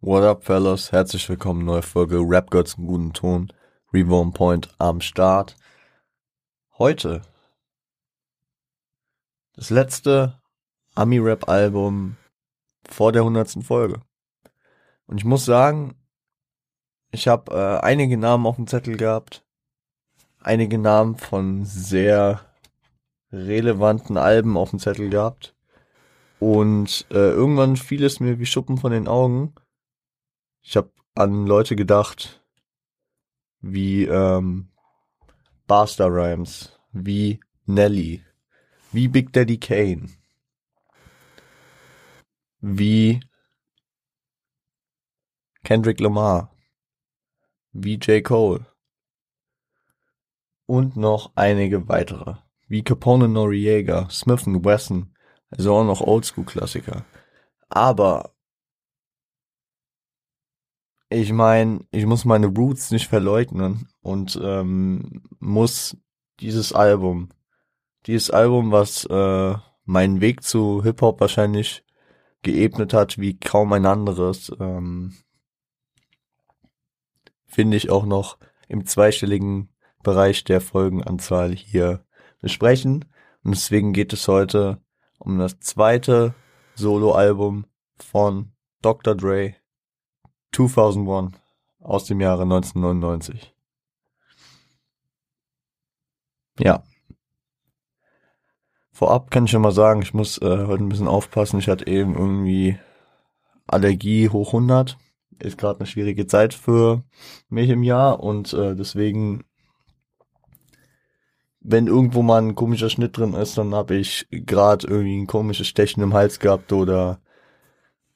What up, fellas? Herzlich willkommen, neue Folge Rap Gods im guten Ton. Reborn Point am Start. Heute das letzte Ami-Rap-Album vor der hundertsten Folge. Und ich muss sagen, ich habe äh, einige Namen auf dem Zettel gehabt. Einige Namen von sehr relevanten Alben auf dem Zettel gehabt. Und äh, irgendwann fiel es mir wie Schuppen von den Augen ich habe an Leute gedacht, wie ähm, Basta Rhymes, wie Nelly, wie Big Daddy Kane, wie Kendrick Lamar, wie J. Cole und noch einige weitere, wie Capone Noriega, Smith Wesson, also auch noch Oldschool-Klassiker. Aber ich meine, ich muss meine Roots nicht verleugnen und ähm, muss dieses Album, dieses Album, was äh, meinen Weg zu Hip-Hop wahrscheinlich geebnet hat, wie kaum ein anderes, ähm, finde ich auch noch im zweistelligen Bereich der Folgenanzahl hier besprechen. Und deswegen geht es heute um das zweite Soloalbum von Dr. Dre 2001 aus dem Jahre 1999. Ja. Vorab kann ich schon mal sagen, ich muss äh, heute ein bisschen aufpassen. Ich hatte eben irgendwie Allergie hoch 100. Ist gerade eine schwierige Zeit für mich im Jahr und äh, deswegen, wenn irgendwo mal ein komischer Schnitt drin ist, dann habe ich gerade irgendwie ein komisches Stechen im Hals gehabt oder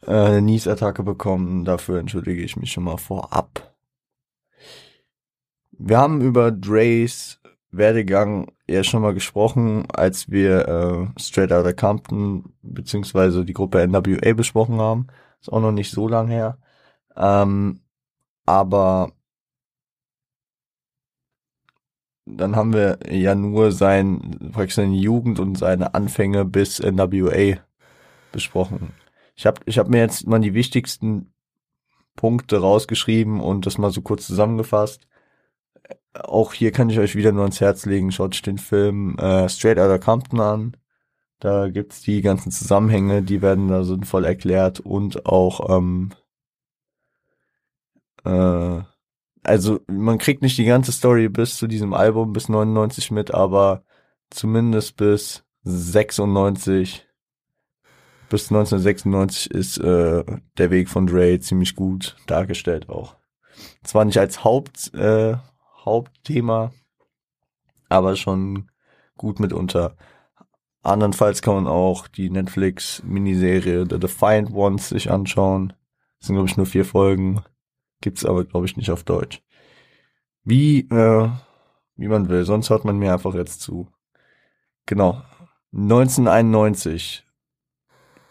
äh, eine Niesattacke bekommen. Dafür entschuldige ich mich schon mal vorab. Wir haben über Dre's Werdegang ja schon mal gesprochen, als wir äh, Straight Outta Compton beziehungsweise die Gruppe NWA besprochen haben. Ist auch noch nicht so lang her. Ähm, aber dann haben wir ja nur sein, praktisch seine Jugend und seine Anfänge bis NWA besprochen. Ich habe ich hab mir jetzt mal die wichtigsten Punkte rausgeschrieben und das mal so kurz zusammengefasst. Auch hier kann ich euch wieder nur ans Herz legen, schaut euch den Film äh, Straight Outta Compton an. Da gibt's die ganzen Zusammenhänge, die werden da sinnvoll erklärt und auch ähm, äh, also man kriegt nicht die ganze Story bis zu diesem Album bis 99 mit, aber zumindest bis 96 bis 1996 ist äh, der Weg von Dre ziemlich gut dargestellt auch. Zwar nicht als Haupt, äh, Hauptthema, aber schon gut mitunter. Andernfalls kann man auch die Netflix-Miniserie The Defiant Ones sich anschauen. Das sind, glaube ich, nur vier Folgen. Gibt's aber, glaube ich, nicht auf Deutsch. Wie, äh, wie man will. Sonst hört man mir einfach jetzt zu. Genau. 1991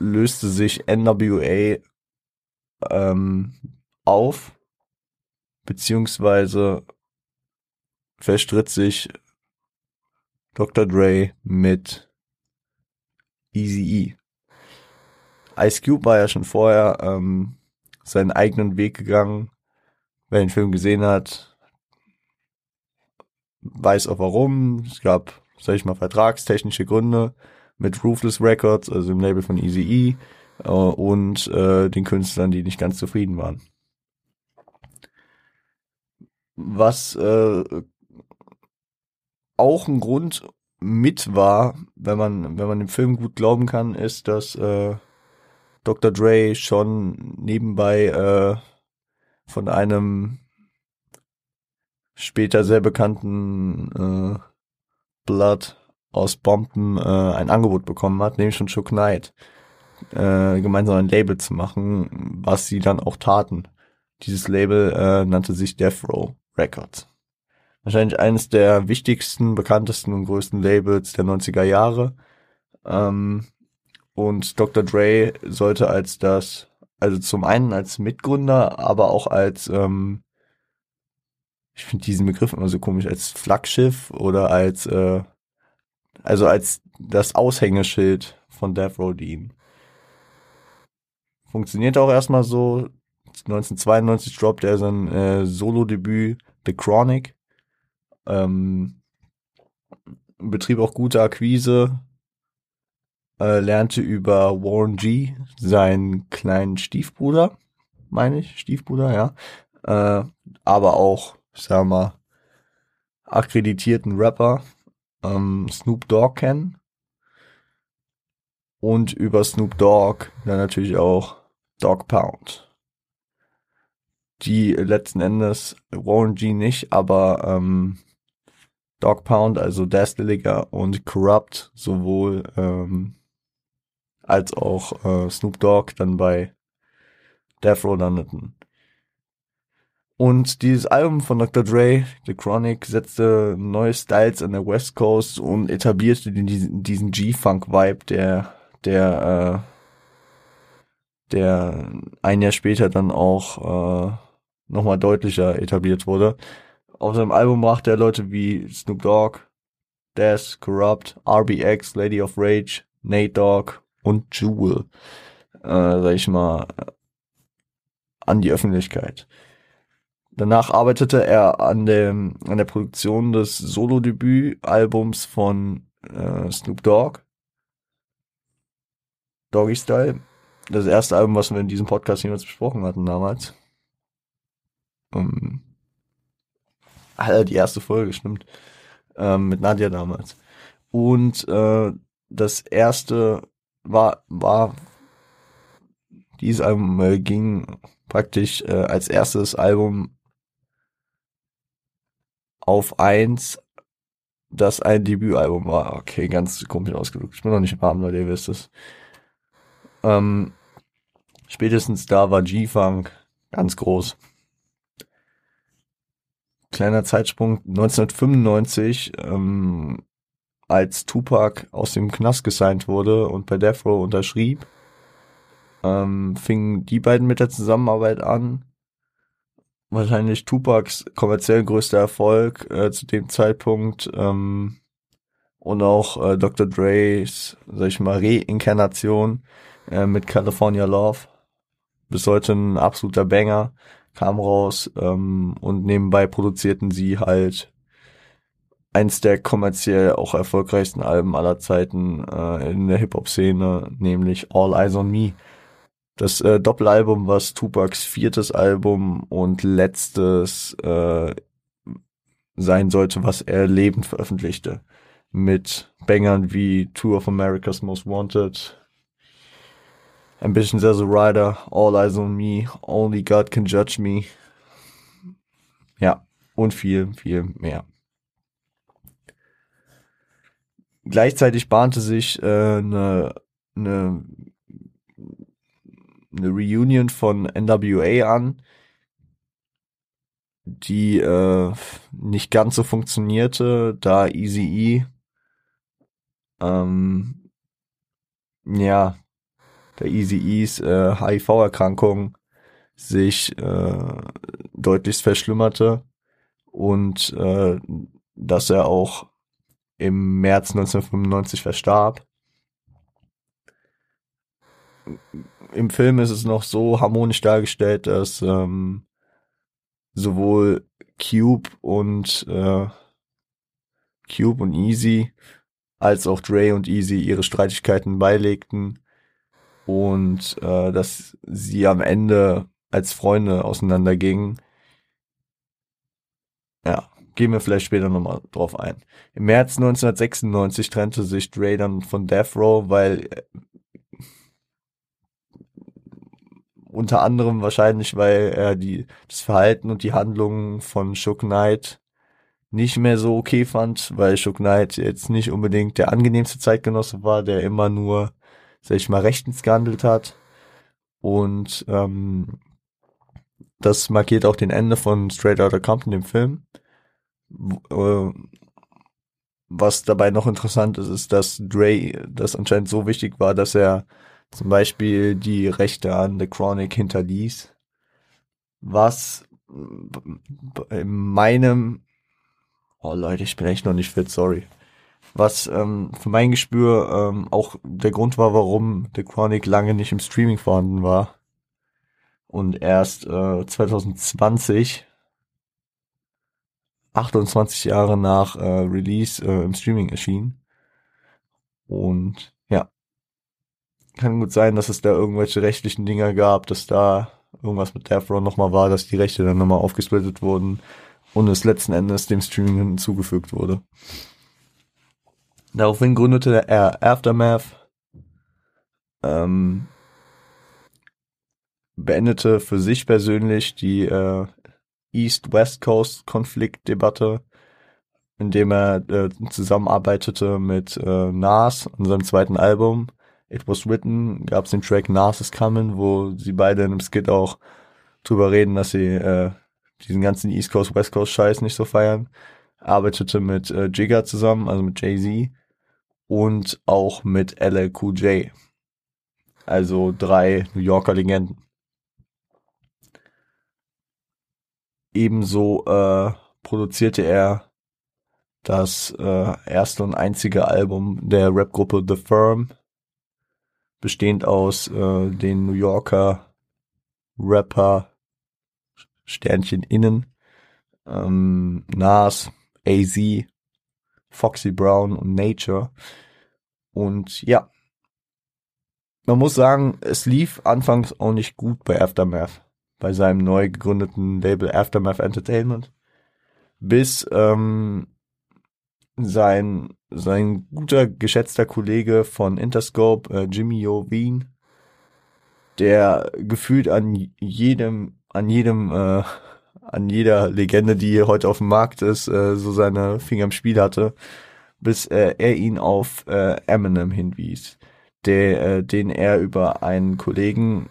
löste sich NWA ähm, auf, beziehungsweise verstritt sich Dr. Dre mit Easy E. Ice Cube war ja schon vorher ähm, seinen eigenen Weg gegangen. Wer den Film gesehen hat, weiß auch warum. Es gab, sag ich mal, vertragstechnische Gründe mit Ruthless Records, also dem Label von Easy E, äh, und äh, den Künstlern, die nicht ganz zufrieden waren. Was äh, auch ein Grund mit war, wenn man, wenn man dem Film gut glauben kann, ist, dass äh, Dr. Dre schon nebenbei äh, von einem später sehr bekannten äh, Blood aus Bomben äh, ein Angebot bekommen hat, nämlich von Chuck Knight, äh, gemeinsam ein Label zu machen, was sie dann auch taten. Dieses Label äh, nannte sich Death Row Records. Wahrscheinlich eines der wichtigsten, bekanntesten und größten Labels der 90er Jahre. Ähm, und Dr. Dre sollte als das, also zum einen als Mitgründer, aber auch als, ähm, ich finde diesen Begriff immer so komisch, als Flaggschiff oder als äh, also als das Aushängeschild von Death Row Dean. Funktioniert auch erstmal so. 1992 droppt er sein äh, Solo-Debüt The Chronic. Ähm, betrieb auch gute Akquise, äh, lernte über Warren G, seinen kleinen Stiefbruder, meine ich, Stiefbruder, ja, äh, aber auch, ich sag mal, akkreditierten Rapper, ähm, Snoop Dogg kennen. Und über Snoop Dogg dann natürlich auch Dog Pound. Die letzten Endes Warren G nicht, aber ähm, Dog Pound, also Dastiliger und Corrupt sowohl ähm, als auch äh, Snoop Dogg dann bei Death Row landeten. Und dieses Album von Dr. Dre, The Chronic, setzte neue Styles an der West Coast und etablierte diesen, G-Funk-Vibe, der, der, äh, der ein Jahr später dann auch äh, nochmal deutlicher etabliert wurde. Auf seinem Album brachte er Leute wie Snoop Dogg, Daz, Corrupt, RBX, Lady of Rage, Nate Dogg und Jewel, äh, sag ich mal, an die Öffentlichkeit. Danach arbeitete er an dem an der Produktion des Solo-Debüt-Albums von äh, Snoop Dogg, Doggy Style. Das erste Album, was wir in diesem Podcast jemals besprochen hatten damals. Um, Alter, die erste Folge, stimmt. Ähm, mit Nadja damals. Und äh, das erste war, war dieses Album äh, ging praktisch äh, als erstes Album auf eins, das ein Debütalbum war. Okay, ganz komisch ausgedrückt. Ich bin noch nicht warm, Leute, ihr wisst es. Ähm, spätestens da war G-Funk ganz groß. Kleiner Zeitsprung, 1995, ähm, als Tupac aus dem Knast gesigned wurde und bei Death Row unterschrieb, ähm, fingen die beiden mit der Zusammenarbeit an. Wahrscheinlich Tupacs kommerziell größter Erfolg äh, zu dem Zeitpunkt ähm, und auch äh, Dr. Dre's, sag ich mal, Reinkarnation äh, mit California Love. Bis heute ein absoluter Banger, kam raus ähm, und nebenbei produzierten sie halt eins der kommerziell auch erfolgreichsten Alben aller Zeiten äh, in der Hip-Hop-Szene, nämlich All Eyes on Me. Das äh, Doppelalbum, was Tupacs viertes Album und letztes äh, sein sollte, was er lebend veröffentlichte. Mit Bangern wie Tour of America's Most Wanted, Ambitions as a Rider, All Eyes on Me, Only God Can Judge Me. Ja, und viel, viel mehr. Gleichzeitig bahnte sich äh, eine, eine, eine Reunion von NWA an, die äh, nicht ganz so funktionierte, da Easy E ähm, ja, der Easy E's äh, HIV-Erkrankung sich äh, deutlichst verschlimmerte und äh, dass er auch im März 1995 verstarb. Im Film ist es noch so harmonisch dargestellt, dass ähm, sowohl Cube und äh, Cube und Easy als auch Dre und Easy ihre Streitigkeiten beilegten und äh, dass sie am Ende als Freunde auseinandergingen. Ja, gehen wir vielleicht später nochmal drauf ein. Im März 1996 trennte sich Dre dann von Death Row, weil äh, unter anderem wahrscheinlich, weil er die, das Verhalten und die Handlungen von Shook Knight nicht mehr so okay fand, weil Shook Knight jetzt nicht unbedingt der angenehmste Zeitgenosse war, der immer nur, sag ich mal, rechtens gehandelt hat. Und ähm, das markiert auch den Ende von Straight Outta Compton, dem Film. Äh, was dabei noch interessant ist, ist, dass Dre das anscheinend so wichtig war, dass er zum Beispiel die Rechte an The Chronic hinterließ, was in meinem, oh Leute, ich bin echt noch nicht fit, sorry, was ähm, für mein Gespür ähm, auch der Grund war, warum The Chronic lange nicht im Streaming vorhanden war und erst äh, 2020 28 Jahre nach äh, Release äh, im Streaming erschien. Und kann gut sein, dass es da irgendwelche rechtlichen Dinger gab, dass da irgendwas mit Death Row nochmal war, dass die Rechte dann nochmal aufgesplittet wurden und es letzten Endes dem Streaming hinzugefügt wurde. Daraufhin gründete er Aftermath, ähm, beendete für sich persönlich die äh, East-West Coast-Konfliktdebatte, indem er äh, zusammenarbeitete mit äh, Nas an seinem zweiten Album. It Was Written gab es den Track Nas is Coming, wo sie beide in einem Skit auch drüber reden, dass sie äh, diesen ganzen East Coast, West Coast Scheiß nicht so feiern. Arbeitete mit äh, Jigga zusammen, also mit Jay-Z und auch mit LLQJ. Also drei New Yorker Legenden. Ebenso äh, produzierte er das äh, erste und einzige Album der Rapgruppe The Firm, bestehend aus äh, den New Yorker Rapper Sternchen innen, ähm, Nas, AZ, Foxy Brown und Nature. Und ja, man muss sagen, es lief anfangs auch nicht gut bei Aftermath bei seinem neu gegründeten Label Aftermath Entertainment, bis ähm, sein sein guter geschätzter Kollege von Interscope, äh, Jimmy Jovine, der gefühlt an jedem an jedem äh, an jeder Legende, die heute auf dem Markt ist, äh, so seine Finger im Spiel hatte, bis äh, er ihn auf äh, Eminem hinwies, der, äh, den er über einen Kollegen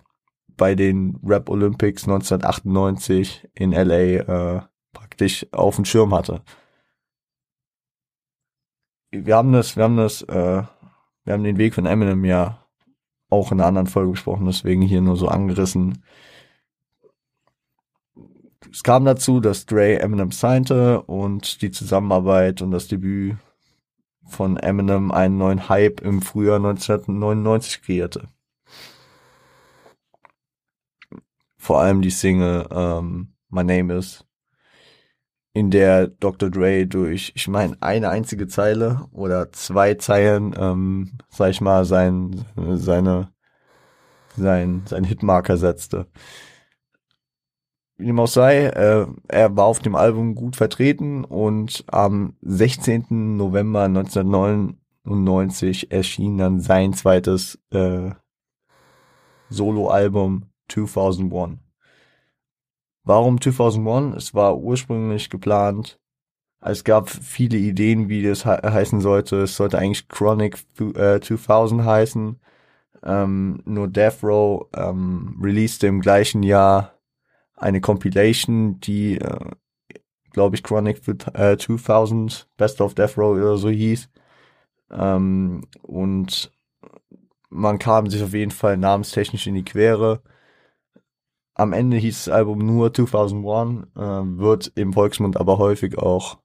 bei den Rap Olympics 1998 in LA äh, praktisch auf dem Schirm hatte. Wir haben das, wir haben das, äh, wir haben den Weg von Eminem ja auch in einer anderen Folge besprochen, deswegen hier nur so angerissen. Es kam dazu, dass Dre Eminem signte und die Zusammenarbeit und das Debüt von Eminem einen neuen Hype im Frühjahr 1999 kreierte. vor allem die Single ähm, My Name Is, in der Dr. Dre durch, ich meine, eine einzige Zeile oder zwei Zeilen, ähm, sag ich mal, sein, seine, sein, sein Hitmarker setzte. Wie dem auch sei, äh, er war auf dem Album gut vertreten und am 16. November 1999 erschien dann sein zweites äh, Soloalbum 2001. Warum 2001? Es war ursprünglich geplant, es gab viele Ideen, wie das he heißen sollte. Es sollte eigentlich Chronic äh, 2000 heißen. Ähm, nur Death Row ähm, released im gleichen Jahr eine Compilation, die, äh, glaube ich, Chronic äh, 2000 Best of Death Row oder so hieß. Ähm, und man kam sich auf jeden Fall namenstechnisch in die Quere. Am Ende hieß das Album nur 2001, äh, wird im Volksmund aber häufig auch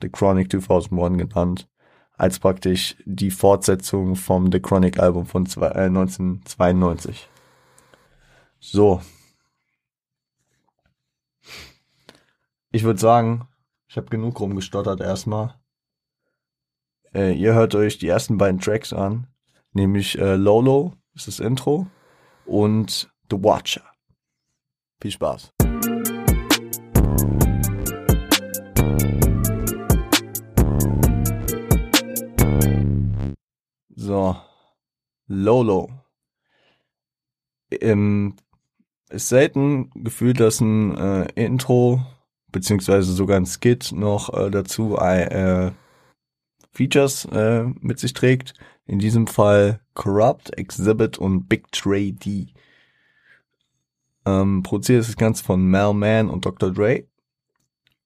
The Chronic 2001 genannt, als praktisch die Fortsetzung vom The Chronic Album von zwei, äh, 1992. So. Ich würde sagen, ich habe genug rumgestottert erstmal. Äh, ihr hört euch die ersten beiden Tracks an, nämlich äh, Lolo, ist das Intro, und The Watcher. Viel Spaß. So, Lolo. Ähm, ist selten gefühlt, dass ein äh, Intro beziehungsweise sogar ein Skit noch äh, dazu äh, Features äh, mit sich trägt. In diesem Fall Corrupt, Exhibit und Big Trade D. Ähm, produziert ist das Ganze von Mel Mann und Dr. Dre.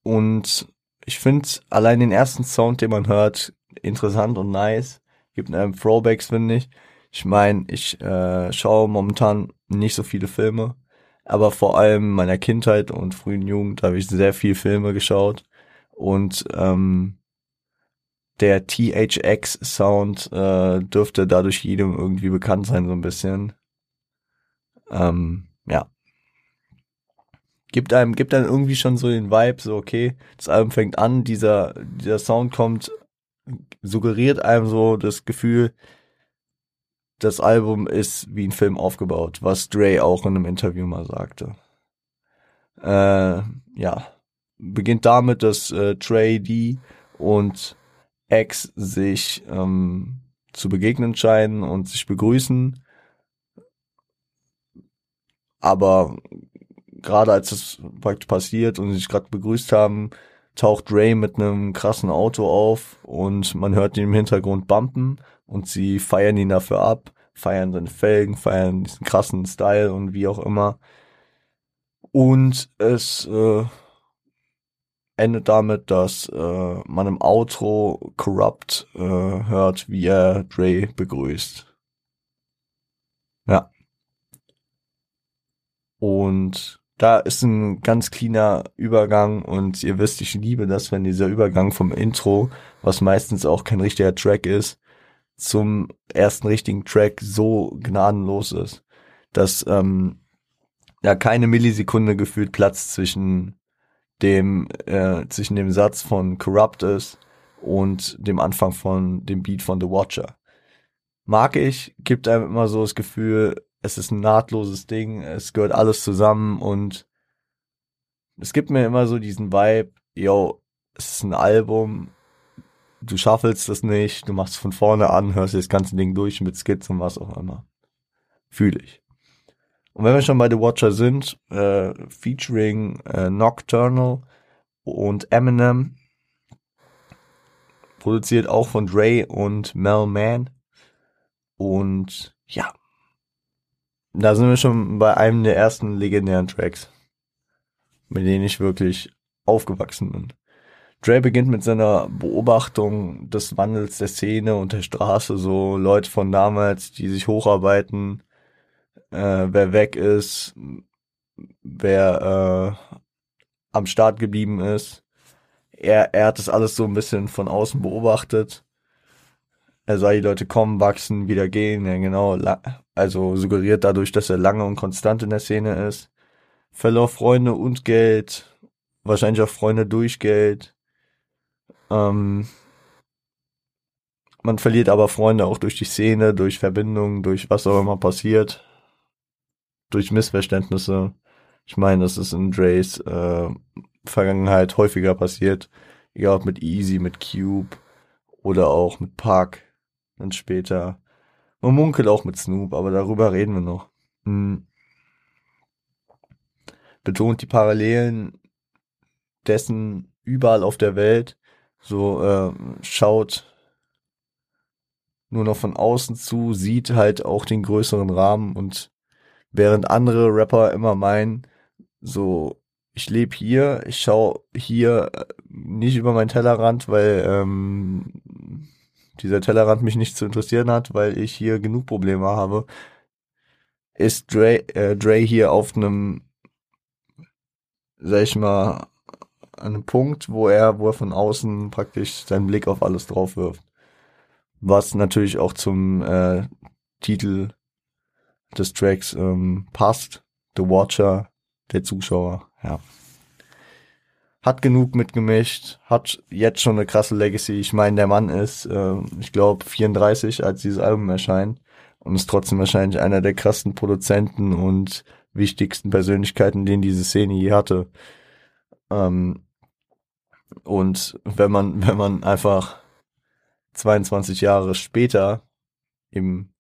Und ich finde allein den ersten Sound, den man hört, interessant und nice. Gibt einem Throwbacks, finde ich. Ich meine, ich äh, schaue momentan nicht so viele Filme, aber vor allem meiner Kindheit und frühen Jugend habe ich sehr viel Filme geschaut und ähm, der THX Sound äh, dürfte dadurch jedem irgendwie bekannt sein so ein bisschen. Ähm, gibt einem, gibt dann irgendwie schon so den Vibe, so okay, das Album fängt an, dieser, dieser Sound kommt, suggeriert einem so das Gefühl, das Album ist wie ein Film aufgebaut, was Dre auch in einem Interview mal sagte. Äh, ja, beginnt damit, dass äh, Trey D und X sich ähm, zu begegnen scheinen und sich begrüßen. Aber gerade als es praktisch passiert und sie sich gerade begrüßt haben, taucht Ray mit einem krassen Auto auf und man hört ihn im Hintergrund bumpen und sie feiern ihn dafür ab, feiern seine Felgen, feiern diesen krassen Style und wie auch immer. Und es äh, endet damit, dass äh, man im Outro Corrupt äh, hört, wie er Dre begrüßt. Ja. Und da ist ein ganz cleaner Übergang und ihr wisst, ich liebe das, wenn dieser Übergang vom Intro, was meistens auch kein richtiger Track ist, zum ersten richtigen Track so gnadenlos ist, dass ähm, ja keine Millisekunde gefühlt Platz zwischen dem äh, zwischen dem Satz von Corrupt ist und dem Anfang von dem Beat von The Watcher. Mag ich, gibt einem immer so das Gefühl, es ist ein nahtloses Ding, es gehört alles zusammen und es gibt mir immer so diesen Vibe, yo, es ist ein Album, du schaffelst das nicht, du machst es von vorne an, hörst dir das ganze Ding durch mit Skits und was auch immer. Fühle ich. Und wenn wir schon bei The Watcher sind, äh, featuring äh, Nocturnal und Eminem, produziert auch von Dre und Mel Mann. Und ja, da sind wir schon bei einem der ersten legendären Tracks, mit denen ich wirklich aufgewachsen bin. Dre beginnt mit seiner Beobachtung des Wandels der Szene und der Straße, so Leute von damals, die sich hocharbeiten, äh, wer weg ist, wer äh, am Start geblieben ist. Er, er hat das alles so ein bisschen von außen beobachtet er sah die Leute kommen, wachsen, wieder gehen, ja genau, also suggeriert dadurch, dass er lange und konstant in der Szene ist. Verlor Freunde und Geld, wahrscheinlich auch Freunde durch Geld. Ähm, man verliert aber Freunde auch durch die Szene, durch Verbindungen, durch was auch immer passiert, durch Missverständnisse. Ich meine, das ist in Dre's äh, Vergangenheit häufiger passiert, egal ob mit Easy, mit Cube oder auch mit Park dann später. Man munkelt auch mit Snoop, aber darüber reden wir noch. Hm. Betont die Parallelen dessen überall auf der Welt. So äh, schaut nur noch von außen zu, sieht halt auch den größeren Rahmen und während andere Rapper immer meinen, so ich lebe hier, ich schaue hier äh, nicht über meinen Tellerrand, weil ähm, dieser Tellerrand mich nicht zu interessieren hat, weil ich hier genug Probleme habe, ist Dre, äh, Dre hier auf einem, sag ich mal, an einem Punkt, wo er, wo er von außen praktisch seinen Blick auf alles drauf wirft. Was natürlich auch zum äh, Titel des Tracks ähm, passt. The Watcher, der Zuschauer, ja hat genug mitgemischt, hat jetzt schon eine krasse Legacy. Ich meine, der Mann ist, äh, ich glaube, 34, als dieses Album erscheint und ist trotzdem wahrscheinlich einer der krassen Produzenten und wichtigsten Persönlichkeiten, den diese Szene je hatte. Ähm, und wenn man, wenn man einfach 22 Jahre später im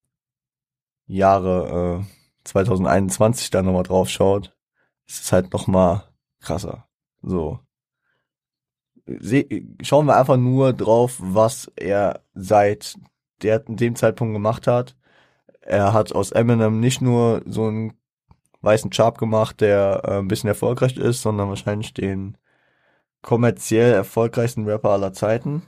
Jahre äh, 2021 da nochmal drauf schaut, ist es halt nochmal krasser. So schauen wir einfach nur drauf, was er seit der, dem Zeitpunkt gemacht hat. Er hat aus Eminem nicht nur so einen weißen Chart gemacht, der äh, ein bisschen erfolgreich ist, sondern wahrscheinlich den kommerziell erfolgreichsten Rapper aller Zeiten.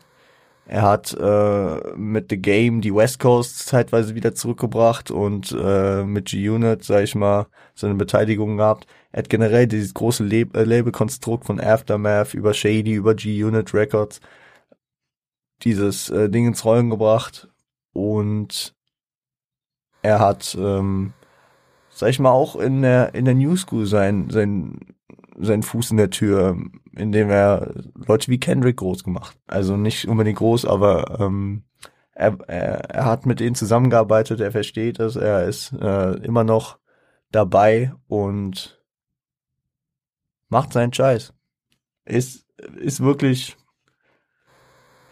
Er hat äh, mit The Game die West Coast zeitweise wieder zurückgebracht und äh, mit G-Unit, sag ich mal, seine Beteiligung gehabt. Er hat generell dieses große Lab äh, Labelkonstrukt von Aftermath über Shady, über G-Unit Records dieses äh, Ding ins Rollen gebracht und er hat, ähm, sag ich mal, auch in der in der New School sein sein seinen Fuß in der Tür, indem er Leute wie Kendrick groß gemacht. Also nicht unbedingt groß, aber ähm, er, er, er hat mit denen zusammengearbeitet, er versteht es, er ist äh, immer noch dabei und macht seinen Scheiß. Ist, ist wirklich,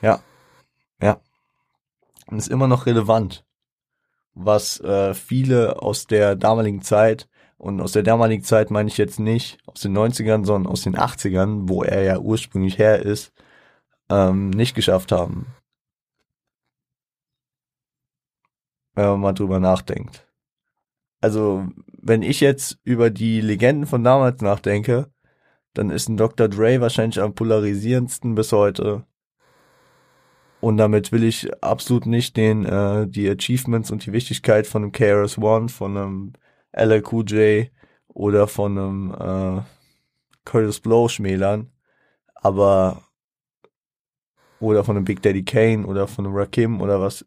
ja, ja, ist immer noch relevant, was äh, viele aus der damaligen Zeit und aus der damaligen Zeit meine ich jetzt nicht aus den 90ern, sondern aus den 80ern, wo er ja ursprünglich her ist, ähm, nicht geschafft haben. Wenn man mal drüber nachdenkt. Also, wenn ich jetzt über die Legenden von damals nachdenke, dann ist ein Dr. Dre wahrscheinlich am polarisierendsten bis heute. Und damit will ich absolut nicht den äh, die Achievements und die Wichtigkeit von einem KRS One, von einem LLQJ oder von einem äh, Curtis Blow schmälern, aber oder von einem Big Daddy Kane oder von einem Rakim oder was.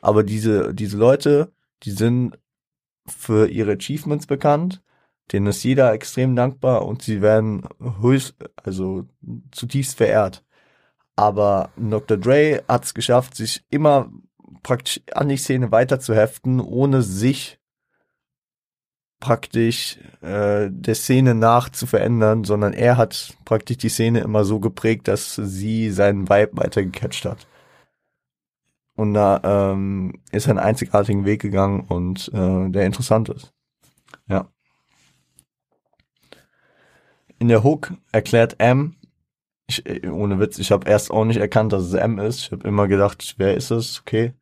Aber diese diese Leute, die sind für ihre Achievements bekannt, denen ist jeder extrem dankbar und sie werden höchst, also zutiefst verehrt. Aber Dr. Dre hat es geschafft, sich immer praktisch an die Szene weiterzuheften, ohne sich praktisch äh, der Szene nach zu verändern, sondern er hat praktisch die Szene immer so geprägt, dass sie seinen Vibe weitergecatcht hat. Und da ähm, ist er einen einzigartigen Weg gegangen und äh, der interessant ist. Ja. In der Hook erklärt M, ich, äh, ohne Witz, ich habe erst auch nicht erkannt, dass es M ist. Ich habe immer gedacht, wer ist es? Okay.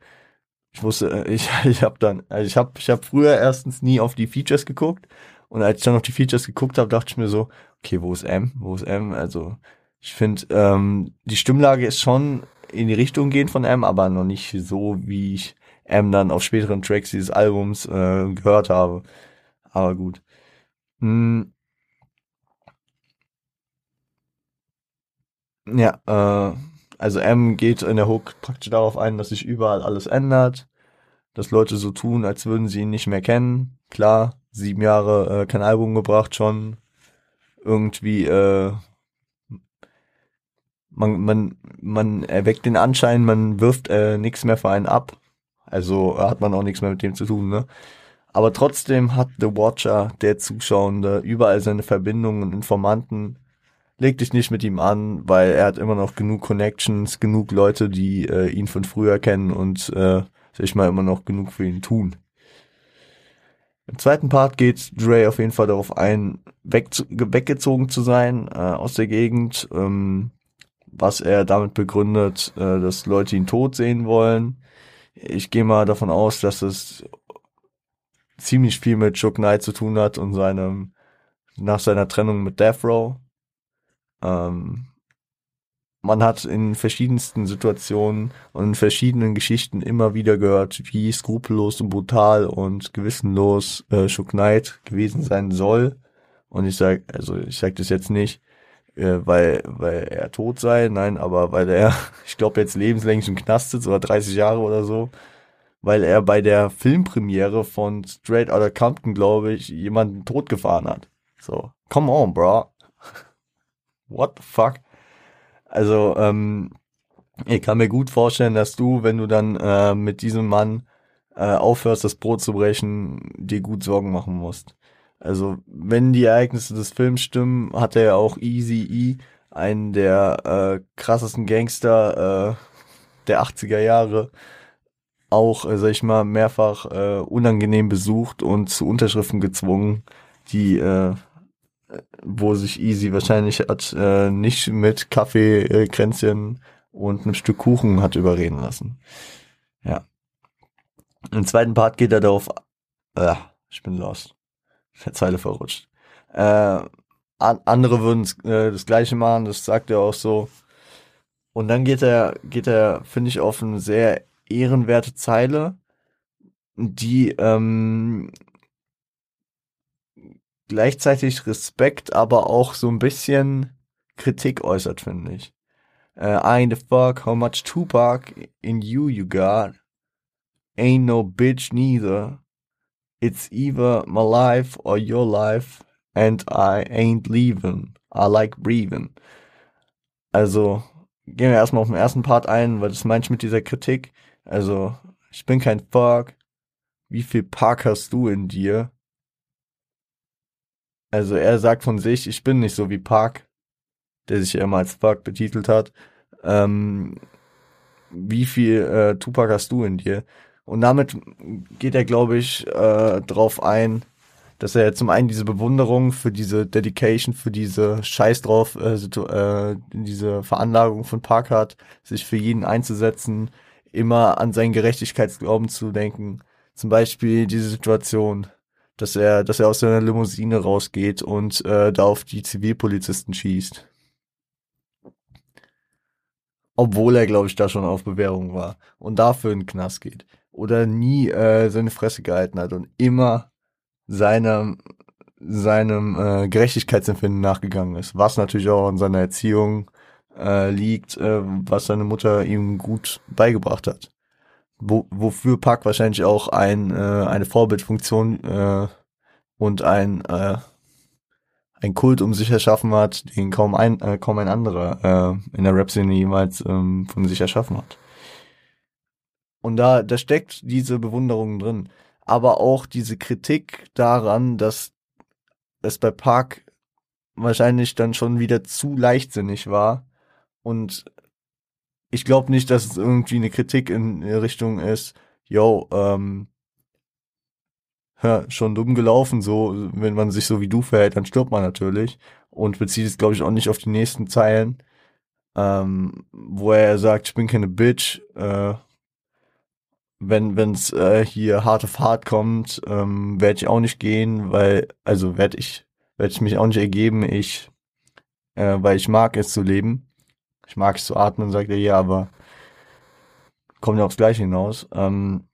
Ich wusste, äh, ich, ich habe dann, also ich habe ich hab früher erstens nie auf die Features geguckt und als ich dann auf die Features geguckt habe, dachte ich mir so, okay, wo ist M? Wo ist M? Also ich finde, ähm, die Stimmlage ist schon in die Richtung gehen von M, aber noch nicht so, wie ich M dann auf späteren Tracks dieses Albums äh, gehört habe. Aber gut. Hm. Ja, äh, also M geht in der Hook praktisch darauf ein, dass sich überall alles ändert, dass Leute so tun, als würden sie ihn nicht mehr kennen. Klar, sieben Jahre äh, kein Album gebracht schon. Irgendwie, äh, man, man, man erweckt den Anschein, man wirft äh, nichts mehr für einen ab. Also hat man auch nichts mehr mit dem zu tun, ne? Aber trotzdem hat The Watcher, der Zuschauende, überall seine Verbindungen und Informanten leg dich nicht mit ihm an, weil er hat immer noch genug Connections, genug Leute, die äh, ihn von früher kennen und äh, sag ich mal immer noch genug für ihn tun. Im zweiten Part geht Dre auf jeden Fall darauf ein, weg weggezogen zu sein äh, aus der Gegend, ähm, was er damit begründet, äh, dass Leute ihn tot sehen wollen. Ich gehe mal davon aus, dass es ziemlich viel mit Chuck Knight zu tun hat und seinem nach seiner Trennung mit Death Row. Ähm, man hat in verschiedensten Situationen und in verschiedenen Geschichten immer wieder gehört, wie skrupellos und brutal und gewissenlos äh, Shook Knight gewesen sein soll. Und ich sag, also ich sag das jetzt nicht, äh, weil, weil er tot sei, nein, aber weil er, ich glaube, jetzt lebenslänglich im Knast sitzt oder 30 Jahre oder so, weil er bei der Filmpremiere von Straight Outta Compton, glaube ich, jemanden totgefahren hat. So, come on, bro what the fuck? Also, ähm, ich kann mir gut vorstellen, dass du, wenn du dann äh, mit diesem Mann äh, aufhörst, das Brot zu brechen, dir gut Sorgen machen musst. Also, wenn die Ereignisse des Films stimmen, hat er ja auch Easy E, einen der äh, krassesten Gangster äh, der 80er Jahre, auch, äh, sag ich mal, mehrfach äh, unangenehm besucht und zu Unterschriften gezwungen, die äh, wo sich Easy wahrscheinlich hat äh, nicht mit Kaffee, äh, und einem Stück Kuchen hat überreden lassen. Ja. Im zweiten Part geht er darauf, äh, ich bin lost, der Zeile verrutscht. Äh, an, andere würden äh, das gleiche machen, das sagt er auch so. Und dann geht er, geht er, finde ich, auf eine sehr ehrenwerte Zeile, die ähm, gleichzeitig Respekt, aber auch so ein bisschen Kritik äußert, finde ich. Uh, I ain't the fuck how much Tupac in you you got. Ain't no bitch neither. It's either my life or your life. and I ain't leaving. I like breathing. Also, gehen wir erstmal auf den ersten Part ein, weil das meine ich mit dieser Kritik. Also, ich bin kein Fuck. Wie viel Park hast du in dir? Also, er sagt von sich, ich bin nicht so wie Park, der sich ja immer als Fuck betitelt hat. Ähm, wie viel äh, Tupac hast du in dir? Und damit geht er, glaube ich, äh, drauf ein, dass er zum einen diese Bewunderung für diese Dedication, für diese Scheiß drauf, äh, äh, diese Veranlagung von Park hat, sich für jeden einzusetzen, immer an seinen Gerechtigkeitsglauben zu denken. Zum Beispiel diese Situation, dass er, dass er aus seiner Limousine rausgeht und äh, da auf die Zivilpolizisten schießt obwohl er, glaube ich, da schon auf Bewährung war und dafür in den Knast geht. Oder nie äh, seine Fresse gehalten hat und immer seinem, seinem äh, Gerechtigkeitsempfinden nachgegangen ist. Was natürlich auch in seiner Erziehung äh, liegt, äh, was seine Mutter ihm gut beigebracht hat. Wo, wofür Park wahrscheinlich auch ein, äh, eine Vorbildfunktion äh, und ein äh, ein Kult um sich erschaffen hat, den kaum ein, äh, kaum ein anderer äh, in der Rap-Szene jemals ähm, von sich erschaffen hat. Und da, da steckt diese Bewunderung drin. Aber auch diese Kritik daran, dass es bei Park wahrscheinlich dann schon wieder zu leichtsinnig war. Und ich glaube nicht, dass es irgendwie eine Kritik in Richtung ist, yo, ähm, ja, schon dumm gelaufen, so, wenn man sich so wie du verhält, dann stirbt man natürlich. Und bezieht es, glaube ich, auch nicht auf die nächsten Zeilen, ähm, wo er sagt, ich bin keine Bitch, äh, wenn wenn's äh, hier hart auf hart kommt, ähm, werde ich auch nicht gehen, weil, also werde ich, werde ich mich auch nicht ergeben, ich, äh, weil ich mag es zu leben. Ich mag es zu atmen, sagt er, ja, aber kommt ja aufs Gleiche hinaus. Ähm,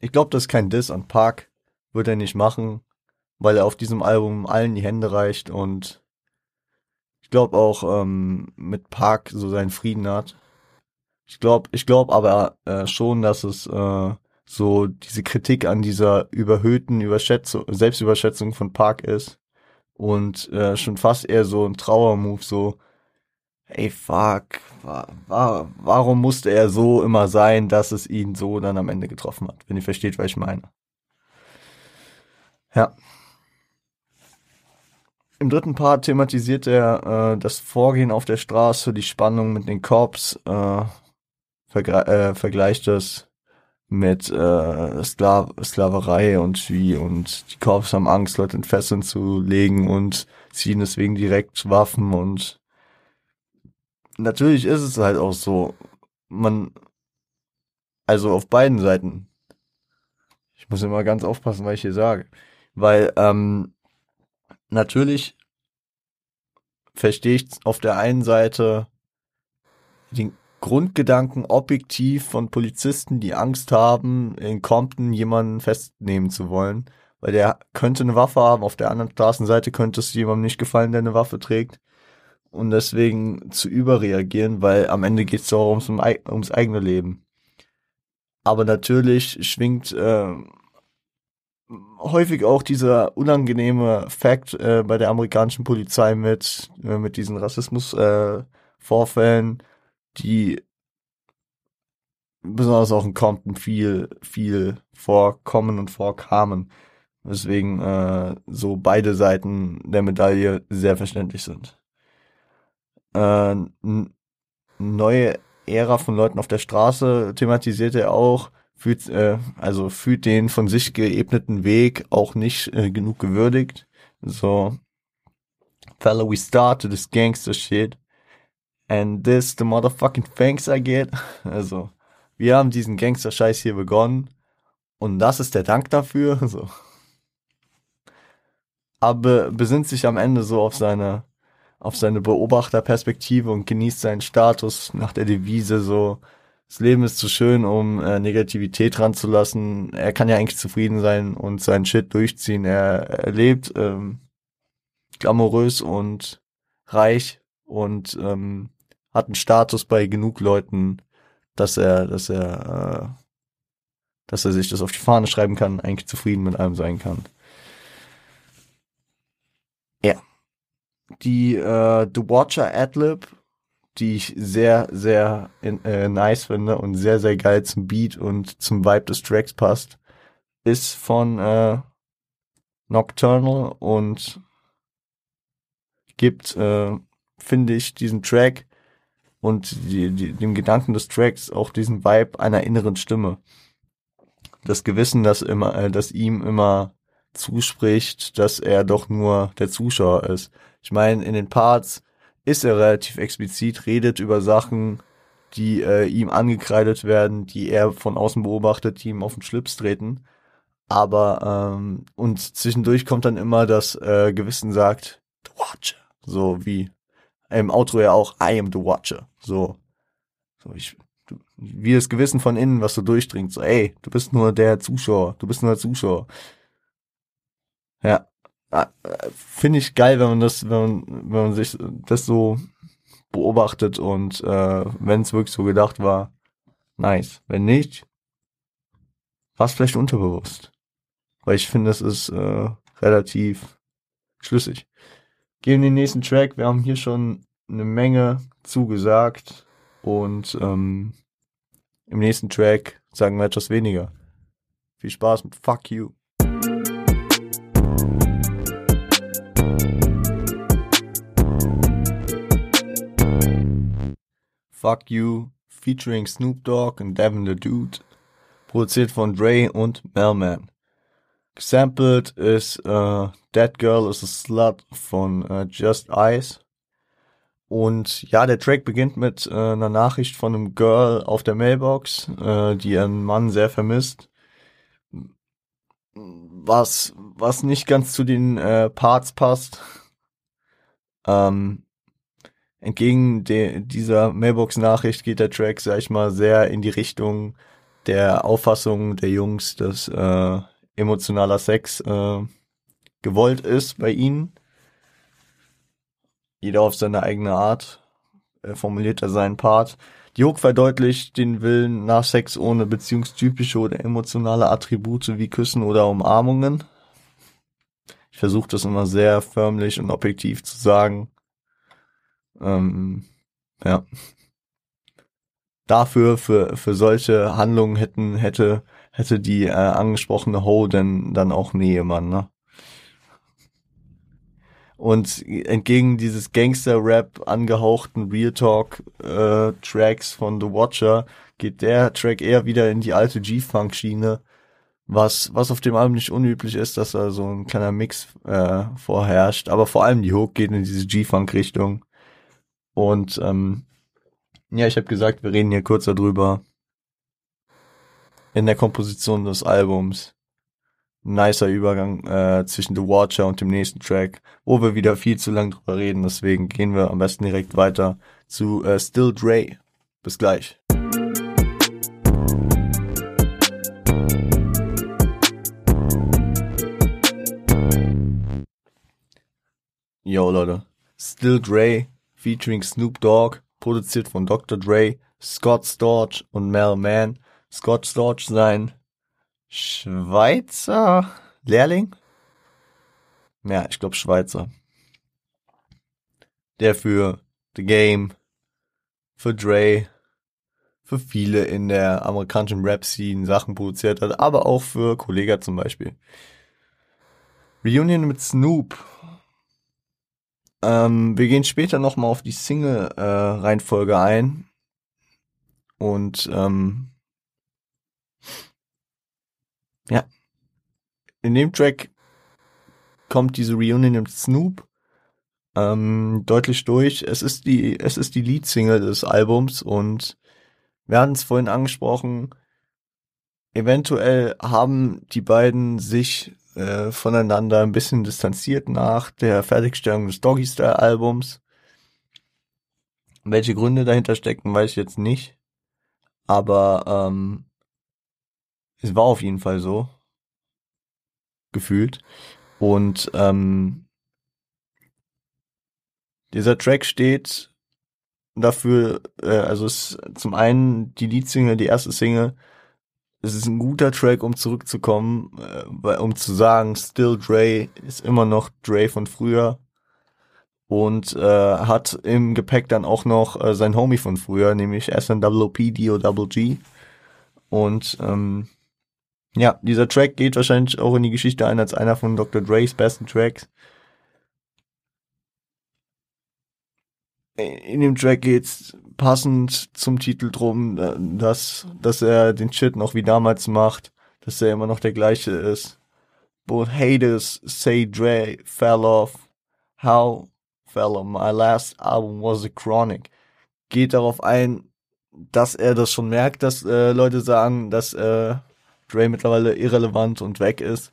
ich glaube, das ist kein Diss an Park. Wird er nicht machen, weil er auf diesem Album allen die Hände reicht und ich glaube auch ähm, mit Park so seinen Frieden hat. Ich glaube, ich glaube aber äh, schon, dass es äh, so diese Kritik an dieser überhöhten Überschätzung, Selbstüberschätzung von Park ist und äh, schon fast eher so ein Trauermove, so ey, fuck, wa wa warum musste er so immer sein, dass es ihn so dann am Ende getroffen hat, wenn ihr versteht, was ich meine. Ja. Im dritten Part thematisiert er äh, das Vorgehen auf der Straße, die Spannung mit den Cops, äh, vergre äh, vergleicht das mit äh, Sklav Sklaverei und wie und die Cops haben Angst, Leute in Fesseln zu legen und ziehen deswegen direkt Waffen und natürlich ist es halt auch so, man, also auf beiden Seiten. Ich muss immer ganz aufpassen, was ich hier sage. Weil, ähm, natürlich verstehe ich auf der einen Seite den Grundgedanken objektiv von Polizisten, die Angst haben, in Compton jemanden festnehmen zu wollen. Weil der könnte eine Waffe haben, auf der anderen Straßenseite könnte es jemandem nicht gefallen, der eine Waffe trägt und deswegen zu überreagieren, weil am Ende geht es doch ums, ums eigene Leben. Aber natürlich schwingt äh, häufig auch dieser unangenehme Fakt äh, bei der amerikanischen Polizei mit, äh, mit diesen Rassismus-Vorfällen, äh, die besonders auch in Compton viel, viel vorkommen und vorkamen. Weswegen äh, so beide Seiten der Medaille sehr verständlich sind äh, neue Ära von Leuten auf der Straße thematisiert er auch, fühlt, äh, also fühlt den von sich geebneten Weg auch nicht äh, genug gewürdigt. So, fella, we started this gangster shit. And this the motherfucking thanks I get. Also, wir haben diesen Gangster-Scheiß hier begonnen. Und das ist der Dank dafür. So. Aber besinnt sich am Ende so auf seine auf seine Beobachterperspektive und genießt seinen Status nach der Devise so, das Leben ist zu schön, um äh, Negativität ranzulassen. Er kann ja eigentlich zufrieden sein und seinen Shit durchziehen. Er, er lebt ähm, glamourös und reich und ähm, hat einen Status bei genug Leuten, dass er, dass er, äh, dass er sich das auf die Fahne schreiben kann, eigentlich zufrieden mit allem sein kann. Die äh, The Watcher Adlib, die ich sehr, sehr in, äh, nice finde und sehr, sehr geil zum Beat und zum Vibe des Tracks passt, ist von äh, Nocturnal und gibt, äh, finde ich, diesen Track und die, die, dem Gedanken des Tracks auch diesen Vibe einer inneren Stimme. Das Gewissen, das immer, äh, das ihm immer zuspricht, dass er doch nur der Zuschauer ist. Ich meine, in den Parts ist er relativ explizit, redet über Sachen, die äh, ihm angekreidet werden, die er von außen beobachtet, die ihm auf den Schlips treten. Aber ähm, und zwischendurch kommt dann immer das äh, Gewissen sagt, The Watcher. So wie im Outro ja auch, I am the Watcher. So, so ich, du, wie das Gewissen von innen, was so durchdringt. So, ey, du bist nur der Zuschauer, du bist nur der Zuschauer. Ja, finde ich geil, wenn man das, wenn man, wenn man sich das so beobachtet und äh, wenn es wirklich so gedacht war, nice. Wenn nicht, war es vielleicht unterbewusst. Weil ich finde, es ist äh, relativ schlüssig. Gehen in den nächsten Track. Wir haben hier schon eine Menge zugesagt und ähm, im nächsten Track sagen wir etwas weniger. Viel Spaß mit Fuck You. Fuck You featuring Snoop Dogg und Devin the Dude. Produziert von Dre und Melman. Gesampled ist äh, That Girl is a Slut von äh, Just Ice. Und ja, der Track beginnt mit äh, einer Nachricht von einem Girl auf der Mailbox, die ihren Mann sehr vermisst. Was, was nicht ganz zu den Parts passt. Ähm, entgegen dieser Mailbox-Nachricht geht der Track, sag ich mal, sehr in die Richtung der Auffassung der Jungs, dass äh, emotionaler Sex äh, gewollt ist bei ihnen. Jeder auf seine eigene Art äh, formuliert er seinen Part. Die Hook verdeutlicht den Willen nach Sex ohne beziehungstypische oder emotionale Attribute wie Küssen oder Umarmungen. Ich versuche das immer sehr förmlich und objektiv zu sagen. Ähm, ja. Dafür, für, für solche Handlungen hätten, hätte, hätte die äh, angesprochene Ho denn dann auch einen Ehemann, ne? Und entgegen dieses Gangster-Rap angehauchten Real Talk-Tracks äh, von The Watcher geht der Track eher wieder in die alte G-Funk-Schiene, was, was auf dem Album nicht unüblich ist, dass da so ein kleiner Mix äh, vorherrscht. Aber vor allem die Hook geht in diese G-Funk-Richtung. Und ähm, ja, ich habe gesagt, wir reden hier kurz darüber. In der Komposition des Albums. Nicer Übergang äh, zwischen The Watcher und dem nächsten Track, wo wir wieder viel zu lang drüber reden. Deswegen gehen wir am besten direkt weiter zu äh, Still Dre. Bis gleich. Yo Leute, Still Dre featuring Snoop Dogg, produziert von Dr. Dre, Scott Storch und Mel Mann. Scott Storch sein Schweizer Lehrling? Ja, ich glaube Schweizer. Der für The Game, für Dre, für viele in der amerikanischen Rap-Scene Sachen produziert hat, aber auch für Kollega zum Beispiel. Reunion mit Snoop ähm, wir gehen später nochmal auf die Single-Reihenfolge äh, ein. Und ähm, ja, in dem Track kommt diese Reunion mit Snoop ähm, deutlich durch. Es ist die, es ist die Lead-Single des Albums und wir hatten es vorhin angesprochen. Eventuell haben die beiden sich äh, voneinander ein bisschen distanziert nach der Fertigstellung des Doggy Style Albums. Welche Gründe dahinter stecken, weiß ich jetzt nicht. Aber ähm, es war auf jeden Fall so. Gefühlt. Und ähm, dieser Track steht dafür, äh, also es ist zum einen die Leadsingle, die erste Single, es ist ein guter Track, um zurückzukommen, äh, um zu sagen, Still Dre ist immer noch Dre von früher. und äh, hat im Gepäck dann auch noch äh, sein Homie von früher, nämlich SNWP DOG. Und ähm, ja, dieser Track geht wahrscheinlich auch in die Geschichte ein als einer von Dr. Dre's besten Tracks. In dem Track geht's passend zum Titel drum, dass, dass er den Shit noch wie damals macht, dass er immer noch der gleiche ist. Both haters say Dre fell off. How Fellow, my last album was a chronic. Geht darauf ein, dass er das schon merkt, dass äh, Leute sagen, dass äh, Dre mittlerweile irrelevant und weg ist.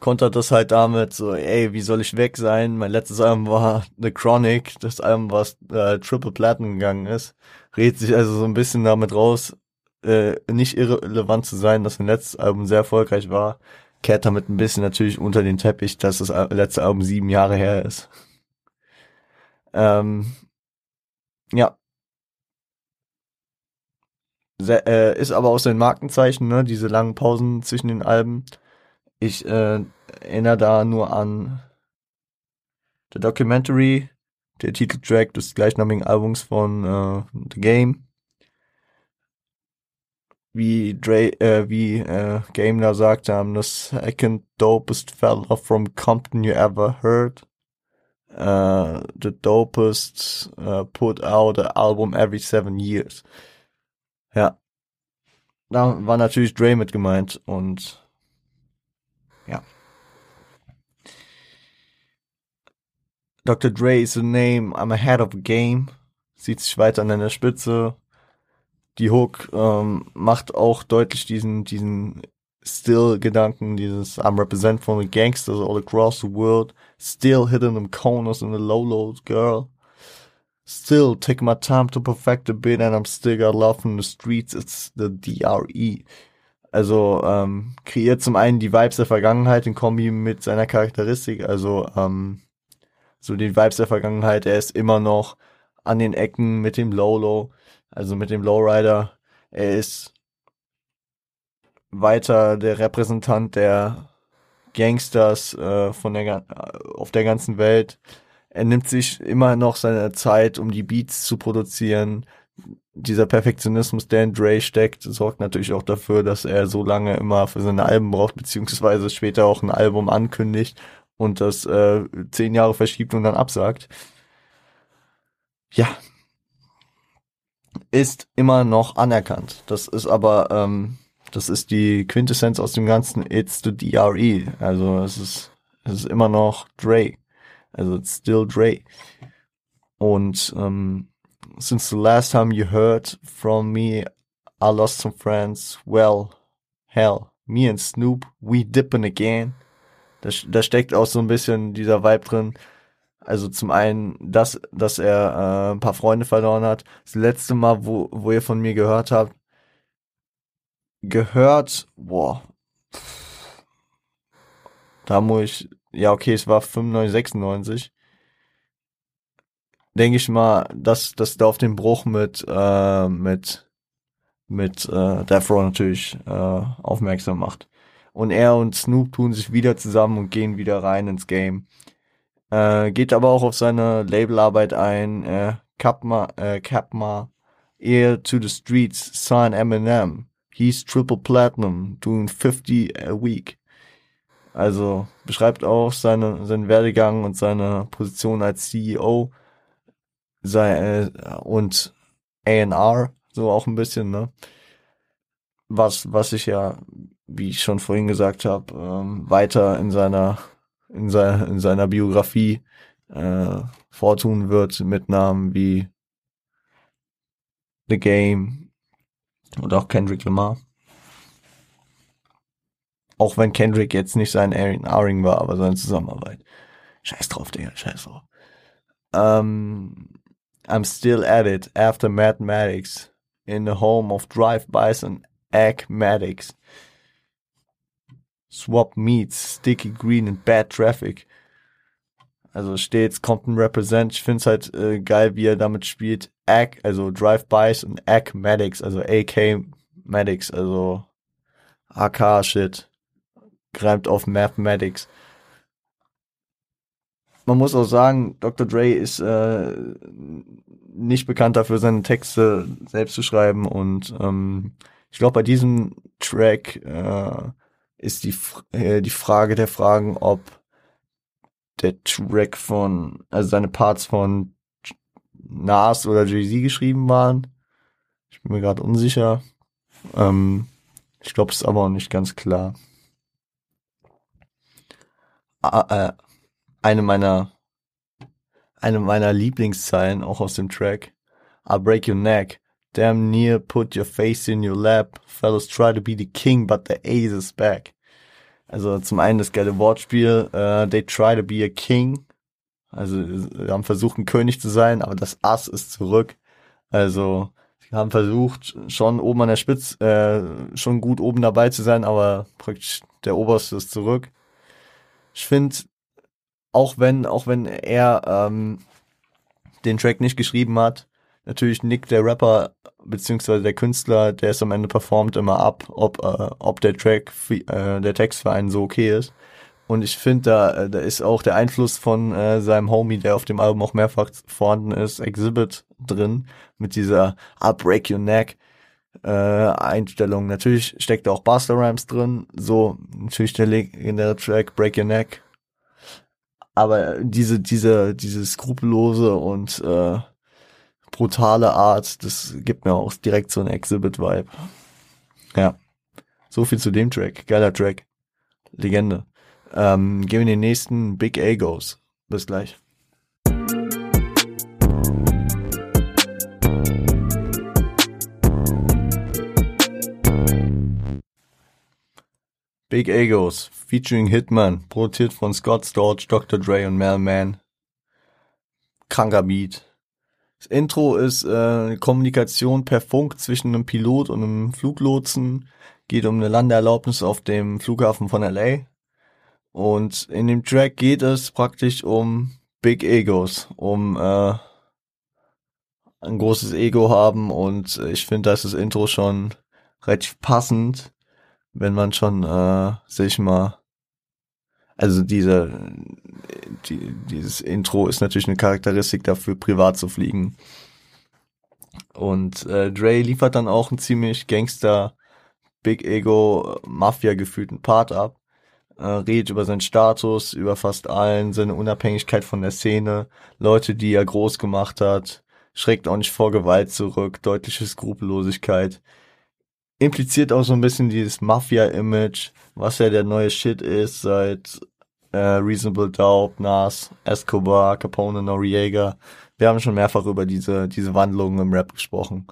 Kontert das halt damit so, ey, wie soll ich weg sein? Mein letztes Album war The Chronic, das Album, was äh, Triple Platinum gegangen ist. Redet sich also so ein bisschen damit raus, äh, nicht irrelevant zu sein, dass sein letztes Album sehr erfolgreich war kehrt damit ein bisschen natürlich unter den Teppich, dass das letzte Album sieben Jahre her ist. Ähm, ja. Sehr, äh, ist aber auch sein Markenzeichen, ne? diese langen Pausen zwischen den Alben. Ich äh, erinnere da nur an The Documentary, der Titeltrack des gleichnamigen Albums von äh, The Game wie Dre, äh, wie äh, Game da sagt, I'm the second dopest fella from Compton you ever heard. Uh, the dopest uh, put out an album every seven years. Ja. Da war natürlich Dre mit gemeint und ja. Dr. Dre is the name, I'm ahead of game. Sieht sich weiter an der Spitze die Hook ähm, macht auch deutlich diesen, diesen Still-Gedanken, dieses I'm represent from the gangsters all across the world, still hitting them corners in the low-low girl. Still take my time to perfect the bit and I'm still got love from the streets, it's the DRE. Also ähm, kreiert zum einen die Vibes der Vergangenheit in Kombi mit seiner Charakteristik, also ähm, so die Vibes der Vergangenheit, er ist immer noch an den Ecken mit dem Low-Low, also mit dem Lowrider. Er ist weiter der Repräsentant der Gangsters äh, von der auf der ganzen Welt. Er nimmt sich immer noch seine Zeit, um die Beats zu produzieren. Dieser Perfektionismus, der in Dre steckt, sorgt natürlich auch dafür, dass er so lange immer für seine Alben braucht, beziehungsweise später auch ein Album ankündigt und das äh, zehn Jahre verschiebt und dann absagt. Ja, ist immer noch anerkannt. Das ist aber, ähm, das ist die Quintessenz aus dem Ganzen. It's the DRE. Also es ist, es ist immer noch Dre. Also it's still Dre. Und ähm, since the last time you heard from me, I lost some friends. Well, hell, me and Snoop, we dippin' again. Da, da steckt auch so ein bisschen dieser Vibe drin. Also zum einen, dass, dass er äh, ein paar Freunde verloren hat. Das letzte Mal, wo, wo ihr von mir gehört habt, gehört, boah. Da muss ich, ja okay, es war 95, 96. Denke ich mal, dass, dass da auf den Bruch mit, äh, mit, mit äh, Death Row natürlich äh, aufmerksam macht. Und er und Snoop tun sich wieder zusammen und gehen wieder rein ins Game. Äh, geht aber auch auf seine Labelarbeit ein. Äh, Capma, äh, Capma, Ear to the Streets, sign Eminem. He's triple platinum, doing 50 a week. Also beschreibt auch seine, seinen Werdegang und seine Position als CEO sei, äh, und A&R, so auch ein bisschen, ne? Was, was ich ja, wie ich schon vorhin gesagt habe, ähm, weiter in seiner in, seiner in seiner Biografie äh, vortun wird mit Namen wie The Game und auch Kendrick Lamar. Auch wenn Kendrick jetzt nicht sein Aaron war, aber seine Zusammenarbeit. Scheiß drauf, Digga, scheiß drauf. Um, I'm still at it after mathematics in the home of drive-bys and agmatics. Swap Meets, Sticky Green and Bad Traffic. Also stets Compton Represent. Ich find's halt äh, geil, wie er damit spielt. AK, also Drive-Bys und AK-Medics, also AK-Medics, also AK-Shit. Greift auf Mathematics. Man muss auch sagen, Dr. Dre ist äh, nicht bekannt dafür, seine Texte selbst zu schreiben und ähm, ich glaube, bei diesem Track äh, ist die, äh, die Frage der Fragen, ob der Track von, also seine Parts von Nas oder Jay-Z geschrieben waren. Ich bin mir gerade unsicher. Ähm, ich glaube, es ist aber auch nicht ganz klar. Ah, äh, eine meiner eine meiner Lieblingszeilen auch aus dem Track. I'll break your neck. Damn near put your face in your lap. Fellas try to be the king, but the ace is back. Also zum einen das geile Wortspiel, uh, they try to be a king. Also sie haben versucht, ein König zu sein, aber das Ass ist zurück. Also sie haben versucht, schon oben an der Spitze, äh, schon gut oben dabei zu sein, aber praktisch der Oberste ist zurück. Ich finde, auch wenn, auch wenn er ähm, den Track nicht geschrieben hat, natürlich nickt der Rapper beziehungsweise der Künstler, der es am Ende performt, immer ab, ob, äh, ob der Track, äh, der Text für einen so okay ist. Und ich finde, da, äh, da ist auch der Einfluss von äh, seinem Homie, der auf dem Album auch mehrfach vorhanden ist, Exhibit drin, mit dieser I'll break your neck äh, Einstellung. Natürlich steckt da auch Buster Rhymes drin, so natürlich der legendäre Track Break Your Neck. Aber diese, diese, diese skrupellose und äh, brutale Art, das gibt mir auch direkt so ein Exhibit-Vibe. Ja. So viel zu dem Track. Geiler Track. Legende. Ähm, gehen wir in den nächsten Big Egos. Bis gleich. Big Egos featuring Hitman, produziert von Scott Storch, Dr. Dre und Mel Mann. Kranker Beat. Das Intro ist äh, Kommunikation per Funk zwischen einem Pilot und einem Fluglotsen. Geht um eine Landeerlaubnis auf dem Flughafen von LA. Und in dem Track geht es praktisch um Big Egos, um äh, ein großes Ego haben und ich finde, das ist das Intro schon relativ passend, wenn man schon äh, sich mal also diese die, dieses Intro ist natürlich eine Charakteristik dafür, privat zu fliegen. Und äh, Dre liefert dann auch einen ziemlich Gangster, Big Ego, Mafia gefühlten Part ab äh, redet über seinen Status, über fast allen, seine Unabhängigkeit von der Szene, Leute, die er groß gemacht hat, schreckt auch nicht vor Gewalt zurück, deutliche Skrupellosigkeit. Impliziert auch so ein bisschen dieses Mafia-Image, was ja der neue Shit ist seit äh, Reasonable Doubt, Nas, Escobar, Capone, Noriega. Wir haben schon mehrfach über diese, diese Wandlungen im Rap gesprochen.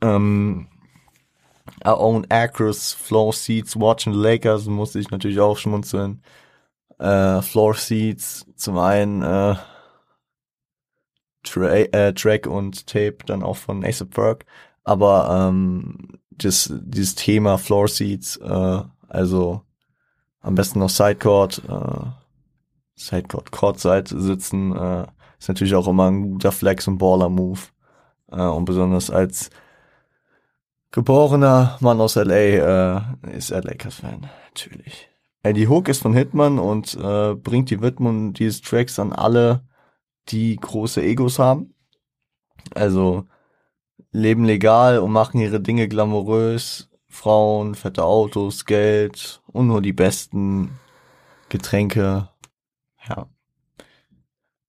Ähm, I own acres, floor seats, watching Lakers, musste ich natürlich auch schmunzeln. Äh, floor seats, zum einen äh, Tra äh, Track und Tape dann auch von ASAP Ferg, aber ähm, das, dieses Thema Floor Seats, äh, also am besten noch Sidecourt, äh, Sidecourt, Courtside sitzen, äh, ist natürlich auch immer ein guter Flex und Baller-Move. Äh, und besonders als Geborener Mann aus LA äh, ist er Lakers-Fan, natürlich. Eddie Hook ist von Hitman und äh, bringt die Widmung dieses Tracks an alle, die große Egos haben. Also leben legal und machen ihre Dinge glamourös. Frauen, fette Autos, Geld und nur die besten Getränke. Ja.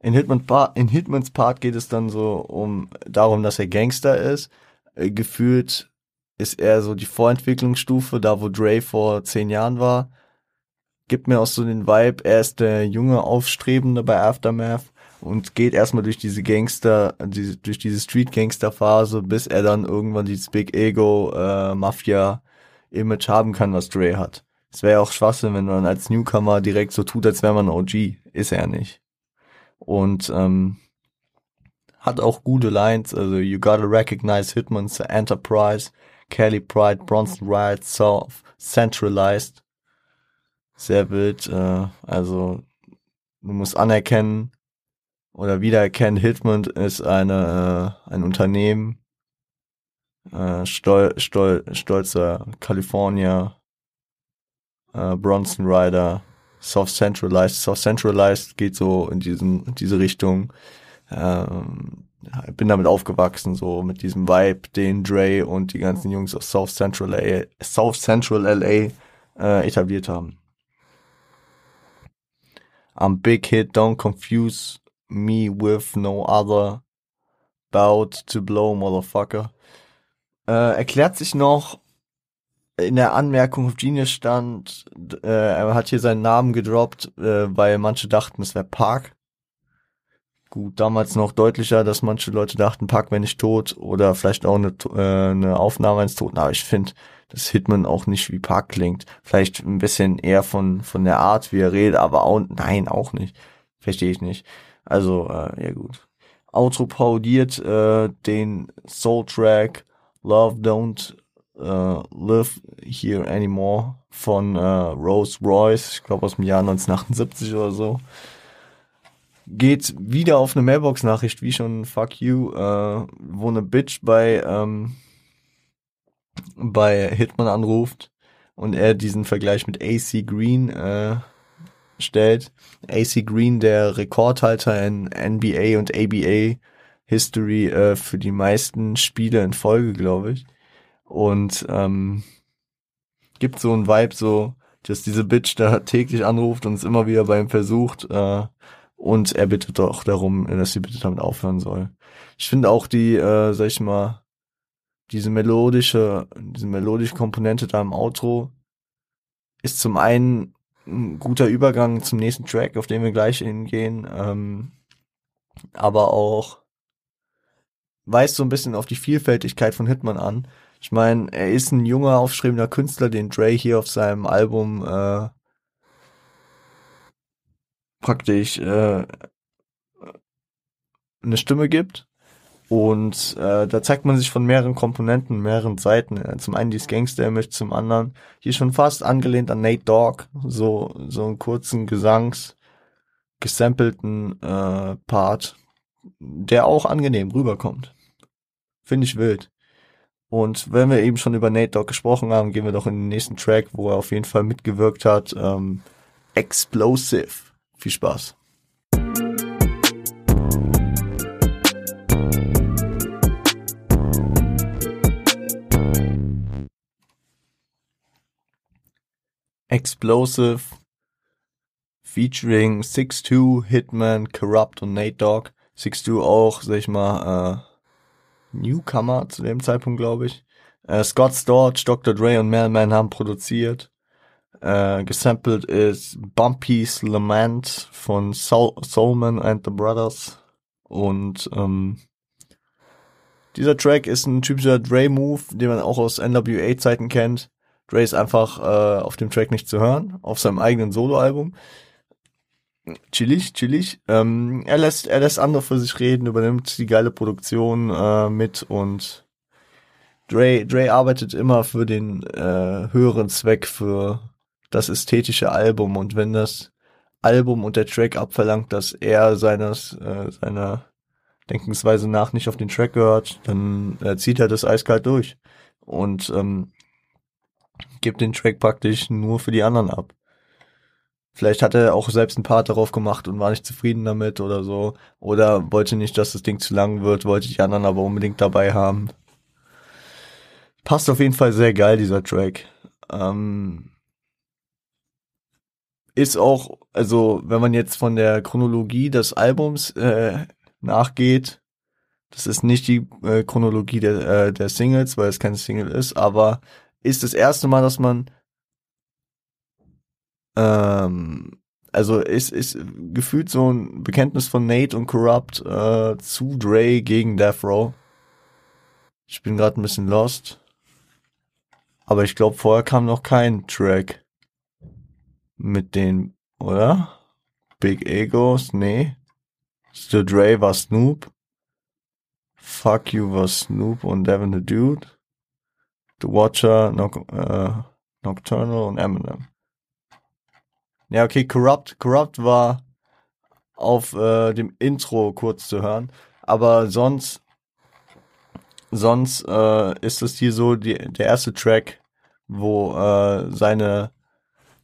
In, Hitman in Hitmans Part geht es dann so um darum, dass er Gangster ist. Äh, gefühlt ist eher so die Vorentwicklungsstufe, da wo Dre vor zehn Jahren war. Gibt mir auch so den Vibe, er ist der junge Aufstrebende bei Aftermath und geht erstmal durch diese Gangster, diese, durch diese Street-Gangster-Phase, bis er dann irgendwann dieses Big Ego äh, Mafia-Image haben kann, was Dre hat. Es wäre ja auch Schwachsinn, wenn man als Newcomer direkt so tut, als wäre man OG. Ist er nicht. Und ähm, hat auch gute Lines, also you gotta recognize Hitman's enterprise, Kelly Pride, Bronson Riot, South, Centralized. Sehr wild. Äh, also du musst anerkennen oder wiedererkennen, Hitman ist eine äh, ein Unternehmen, äh, stol stol stolzer California, äh, Bronson Rider, Soft Centralized. Soft Centralized geht so in diesen, in diese Richtung. Ähm, bin damit aufgewachsen, so mit diesem Vibe, den Dre und die ganzen Jungs aus South Central LA, South Central LA äh, etabliert haben. I'm big hit, don't confuse me with no other. About to blow, motherfucker. Äh, erklärt sich noch, in der Anmerkung auf Genius stand, äh, er hat hier seinen Namen gedroppt, äh, weil manche dachten, es wäre Park. Gut, damals noch deutlicher, dass manche Leute dachten, Park wäre nicht tot oder vielleicht auch eine, äh, eine Aufnahme eines Toten. Aber ich finde, dass Hitman auch nicht wie Park klingt. Vielleicht ein bisschen eher von von der Art, wie er redet, aber auch nein, auch nicht. Verstehe ich nicht. Also äh, ja gut. Outro parodiert äh, den Soul Track Love Don't uh, Live Here Anymore von uh, Rose Royce, ich glaube aus dem Jahr 1978 oder so. Geht wieder auf eine Mailbox-Nachricht, wie schon Fuck You, uh, wo eine Bitch bei, ähm, bei Hitman anruft und er diesen Vergleich mit AC Green äh, stellt. AC Green, der Rekordhalter in NBA und ABA History äh, für die meisten Spiele in Folge, glaube ich und ähm, gibt so ein Vibe, so, dass diese Bitch da täglich anruft und es immer wieder bei ihm versucht äh, und er bittet doch darum, dass sie bitte damit aufhören soll. Ich finde auch die, äh, sag ich mal, diese melodische, diese melodische Komponente da im Outro ist zum einen ein guter Übergang zum nächsten Track, auf den wir gleich hingehen, ähm, aber auch weist so ein bisschen auf die Vielfältigkeit von Hitman an ich meine, er ist ein junger, aufstrebender Künstler, den Dre hier auf seinem Album äh, praktisch äh, eine Stimme gibt. Und äh, da zeigt man sich von mehreren Komponenten, mehreren Seiten. Äh, zum einen dieses Gangster-Image, zum anderen hier schon fast angelehnt an Nate Dogg, so so einen kurzen Gesangs gesampelten äh, Part, der auch angenehm rüberkommt. Finde ich wild. Und wenn wir eben schon über Nate Dogg gesprochen haben, gehen wir doch in den nächsten Track, wo er auf jeden Fall mitgewirkt hat. Ähm, Explosive. Viel Spaß. Explosive featuring 6-2, Hitman, Corrupt und Nate Dogg. 6-2 auch, sag ich mal, äh, Newcomer zu dem Zeitpunkt, glaube ich. Äh, Scott Storch, Dr. Dre und Mailman haben produziert. Äh, gesampelt ist Bumpy's Lament von Soul Soulman and the Brothers. Und ähm, dieser Track ist ein typischer Dre-Move, den man auch aus NWA-Zeiten kennt. Dre ist einfach äh, auf dem Track nicht zu hören, auf seinem eigenen Soloalbum. Chillig, chillig. Ähm, er lässt, er lässt andere für sich reden, übernimmt die geile Produktion äh, mit und Dre, Dre arbeitet immer für den äh, höheren Zweck, für das ästhetische Album. Und wenn das Album und der Track abverlangt, dass er seines, äh, seiner Denkensweise nach nicht auf den Track gehört, dann äh, zieht er das eiskalt durch. Und ähm, gibt den Track praktisch nur für die anderen ab. Vielleicht hat er auch selbst einen Part darauf gemacht und war nicht zufrieden damit oder so. Oder wollte nicht, dass das Ding zu lang wird, wollte die anderen aber unbedingt dabei haben. Passt auf jeden Fall sehr geil, dieser Track. Ähm, ist auch, also wenn man jetzt von der Chronologie des Albums äh, nachgeht, das ist nicht die äh, Chronologie der, äh, der Singles, weil es kein Single ist, aber ist das erste Mal, dass man ähm, also ist, ist gefühlt so ein Bekenntnis von Nate und Corrupt äh, zu Dre gegen Death Row. Ich bin gerade ein bisschen lost. Aber ich glaube, vorher kam noch kein Track mit den, oder? Big Egos, nee. The Dre war Snoop. Fuck You war Snoop und Devin the Dude. The Watcher, Noc äh, Nocturnal und Eminem. Ja, okay, Corrupt, Corrupt war auf äh, dem Intro kurz zu hören, aber sonst sonst äh, ist es hier so die, der erste Track, wo äh, seine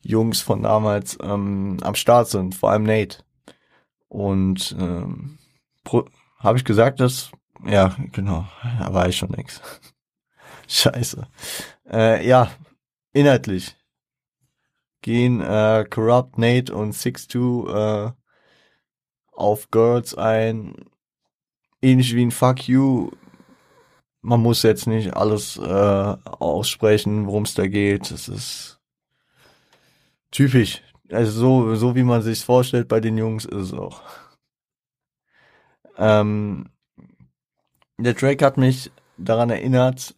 Jungs von damals ähm, am Start sind, vor allem Nate. Und ähm, habe ich gesagt, dass ja genau, da war ich schon nix. Scheiße. Äh, ja, inhaltlich gehen äh, Corrupt Nate und Six Two äh, auf Girls ein, ähnlich wie ein Fuck You. Man muss jetzt nicht alles äh, aussprechen, worum es da geht. Es ist typisch. Also so, so wie man sich vorstellt bei den Jungs ist es auch. Ähm, der Track hat mich daran erinnert,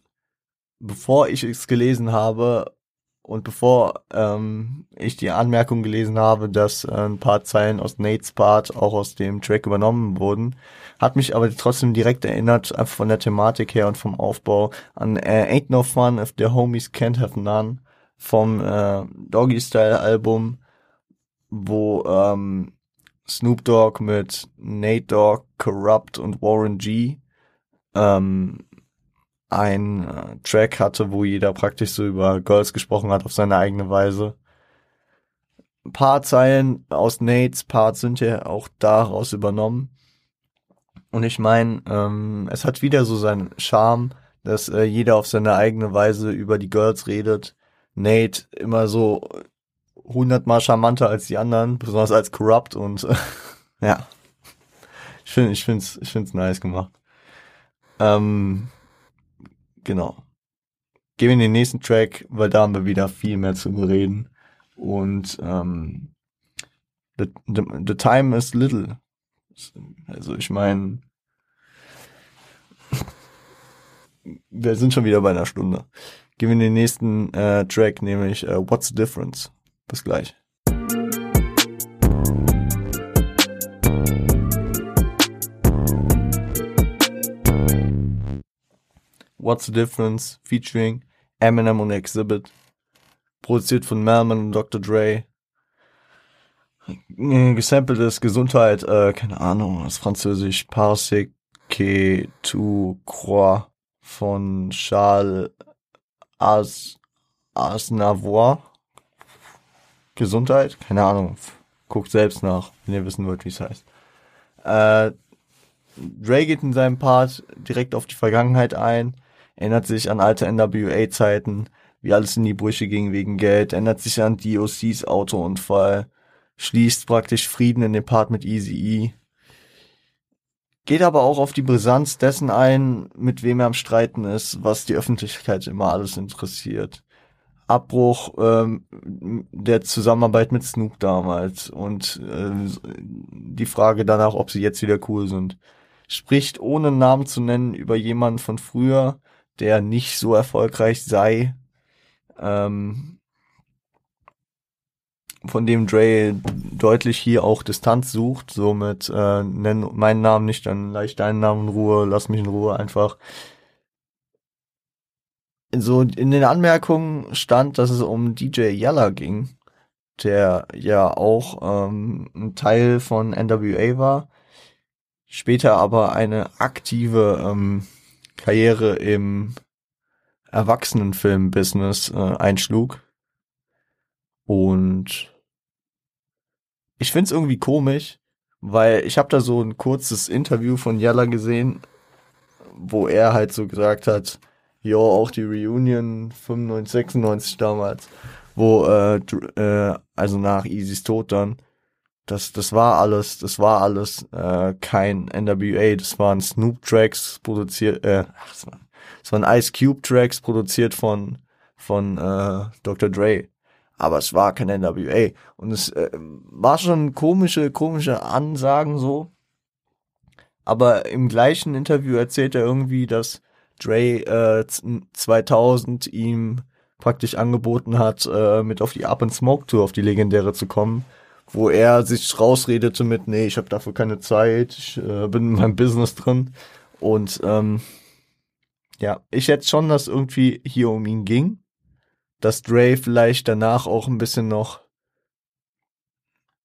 bevor ich es gelesen habe und bevor ähm, ich die Anmerkung gelesen habe, dass äh, ein paar Zeilen aus Nates Part auch aus dem Track übernommen wurden, hat mich aber trotzdem direkt erinnert, einfach von der Thematik her und vom Aufbau an äh, Ain't No Fun if the Homies Can't Have None vom äh, Doggy Style Album, wo ähm, Snoop Dogg mit Nate Dogg, Corrupt und Warren G ähm, ein äh, Track hatte, wo jeder praktisch so über Girls gesprochen hat auf seine eigene Weise. Ein paar Zeilen aus Nates Part sind ja auch daraus übernommen. Und ich meine, ähm, es hat wieder so seinen Charme, dass äh, jeder auf seine eigene Weise über die Girls redet. Nate immer so hundertmal charmanter als die anderen, besonders als Corrupt und äh, ja. Ich finde, ich ich nice gemacht. Ähm, genau. Gehen wir in den nächsten Track, weil da haben wir wieder viel mehr zu reden. Und ähm, the, the, the time is little. Also ich meine, wir sind schon wieder bei einer Stunde. Gehen wir in den nächsten äh, Track, nämlich äh, What's the Difference? Bis gleich. What's the Difference featuring Eminem und Exhibit. Produziert von Melman und Dr. Dre. Gesampelt ist Gesundheit, äh, keine Ahnung, das Französisch. Parsec que tu crois von Charles As Asnavour. Gesundheit, keine Ahnung. Guckt selbst nach, wenn ihr wissen wollt, wie es heißt. Äh, Dre geht in seinem Part direkt auf die Vergangenheit ein erinnert sich an alte NWA-Zeiten, wie alles in die Brüche ging wegen Geld, erinnert sich an DOCs Autounfall, schließt praktisch Frieden in dem Part mit Easy E. Geht aber auch auf die Brisanz dessen ein, mit wem er am Streiten ist, was die Öffentlichkeit immer alles interessiert. Abbruch ähm, der Zusammenarbeit mit Snoop damals und äh, die Frage danach, ob sie jetzt wieder cool sind. Spricht ohne Namen zu nennen über jemanden von früher, der nicht so erfolgreich sei, ähm, von dem Dre deutlich hier auch Distanz sucht, somit äh, nenn meinen Namen nicht, dann leicht deinen Namen in Ruhe, lass mich in Ruhe einfach. So in den Anmerkungen stand, dass es um DJ Yella ging, der ja auch ähm, ein Teil von NWA war, später aber eine aktive ähm, Karriere im Erwachsenenfilm-Business äh, einschlug. Und ich find's irgendwie komisch, weil ich habe da so ein kurzes Interview von Yalla gesehen, wo er halt so gesagt hat, ja, auch die Reunion 95, 96 damals, wo, äh, äh, also nach Easys Tod dann, das, das war alles, das war alles äh, kein NWA, das waren Snoop Tracks produziert, äh, ach, das, war, das waren Ice Cube Tracks produziert von von äh, Dr. Dre, aber es war kein NWA und es äh, war schon komische komische Ansagen so, aber im gleichen Interview erzählt er irgendwie, dass Dre äh, 2000 ihm praktisch angeboten hat, äh, mit auf die Up and Smoke Tour, auf die legendäre zu kommen wo er sich rausredete mit, nee, ich habe dafür keine Zeit, ich äh, bin in meinem Business drin. Und ähm, ja, ich schätze schon, dass irgendwie hier um ihn ging. Dass Dre vielleicht danach auch ein bisschen noch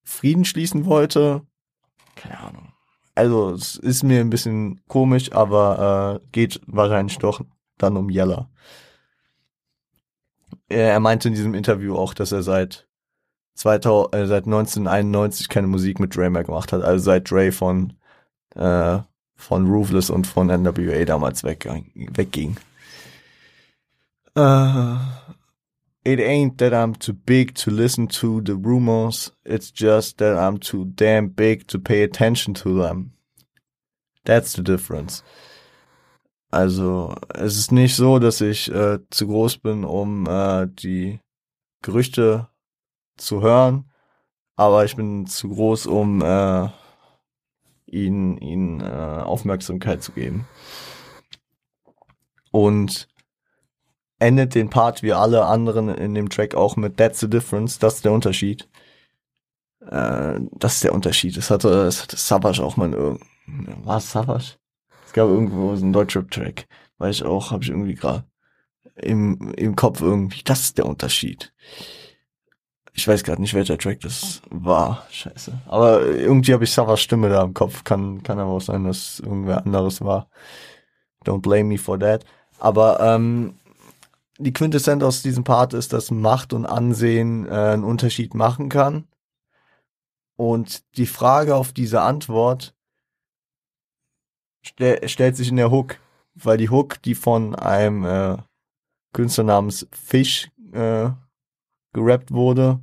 Frieden schließen wollte. Keine Ahnung. Also es ist mir ein bisschen komisch, aber äh, geht wahrscheinlich doch dann um Yella. Er, er meinte in diesem Interview auch, dass er seit 2000, äh, seit 1991 keine Musik mit Dre mehr gemacht hat, also seit Dre von äh, von Ruthless und von NWA damals weg, wegging. Uh, it ain't that I'm too big to listen to the rumors, it's just that I'm too damn big to pay attention to them. That's the difference. Also, es ist nicht so, dass ich äh, zu groß bin, um äh, die Gerüchte zu hören, aber ich bin zu groß, um äh, ihnen, ihnen äh, Aufmerksamkeit zu geben. Und endet den Part wie alle anderen in dem Track auch mit That's the Difference, das ist der Unterschied. Äh, das ist der Unterschied. Das hatte, das hatte Savage auch mal in war es Savage? Es gab irgendwo so einen Deutschrap-Track, weil ich auch, habe ich irgendwie gerade im, im Kopf irgendwie, das ist der Unterschied. Ich weiß gerade nicht, welcher Track das war. Scheiße. Aber irgendwie habe ich Savas Stimme da im Kopf. Kann, kann aber auch sein, dass irgendwer anderes war. Don't blame me for that. Aber ähm, die Quintessenz aus diesem Part ist, dass Macht und Ansehen äh, einen Unterschied machen kann. Und die Frage auf diese Antwort stell, stellt sich in der Hook, weil die Hook, die von einem äh, Künstler namens Fish äh, gerappt wurde,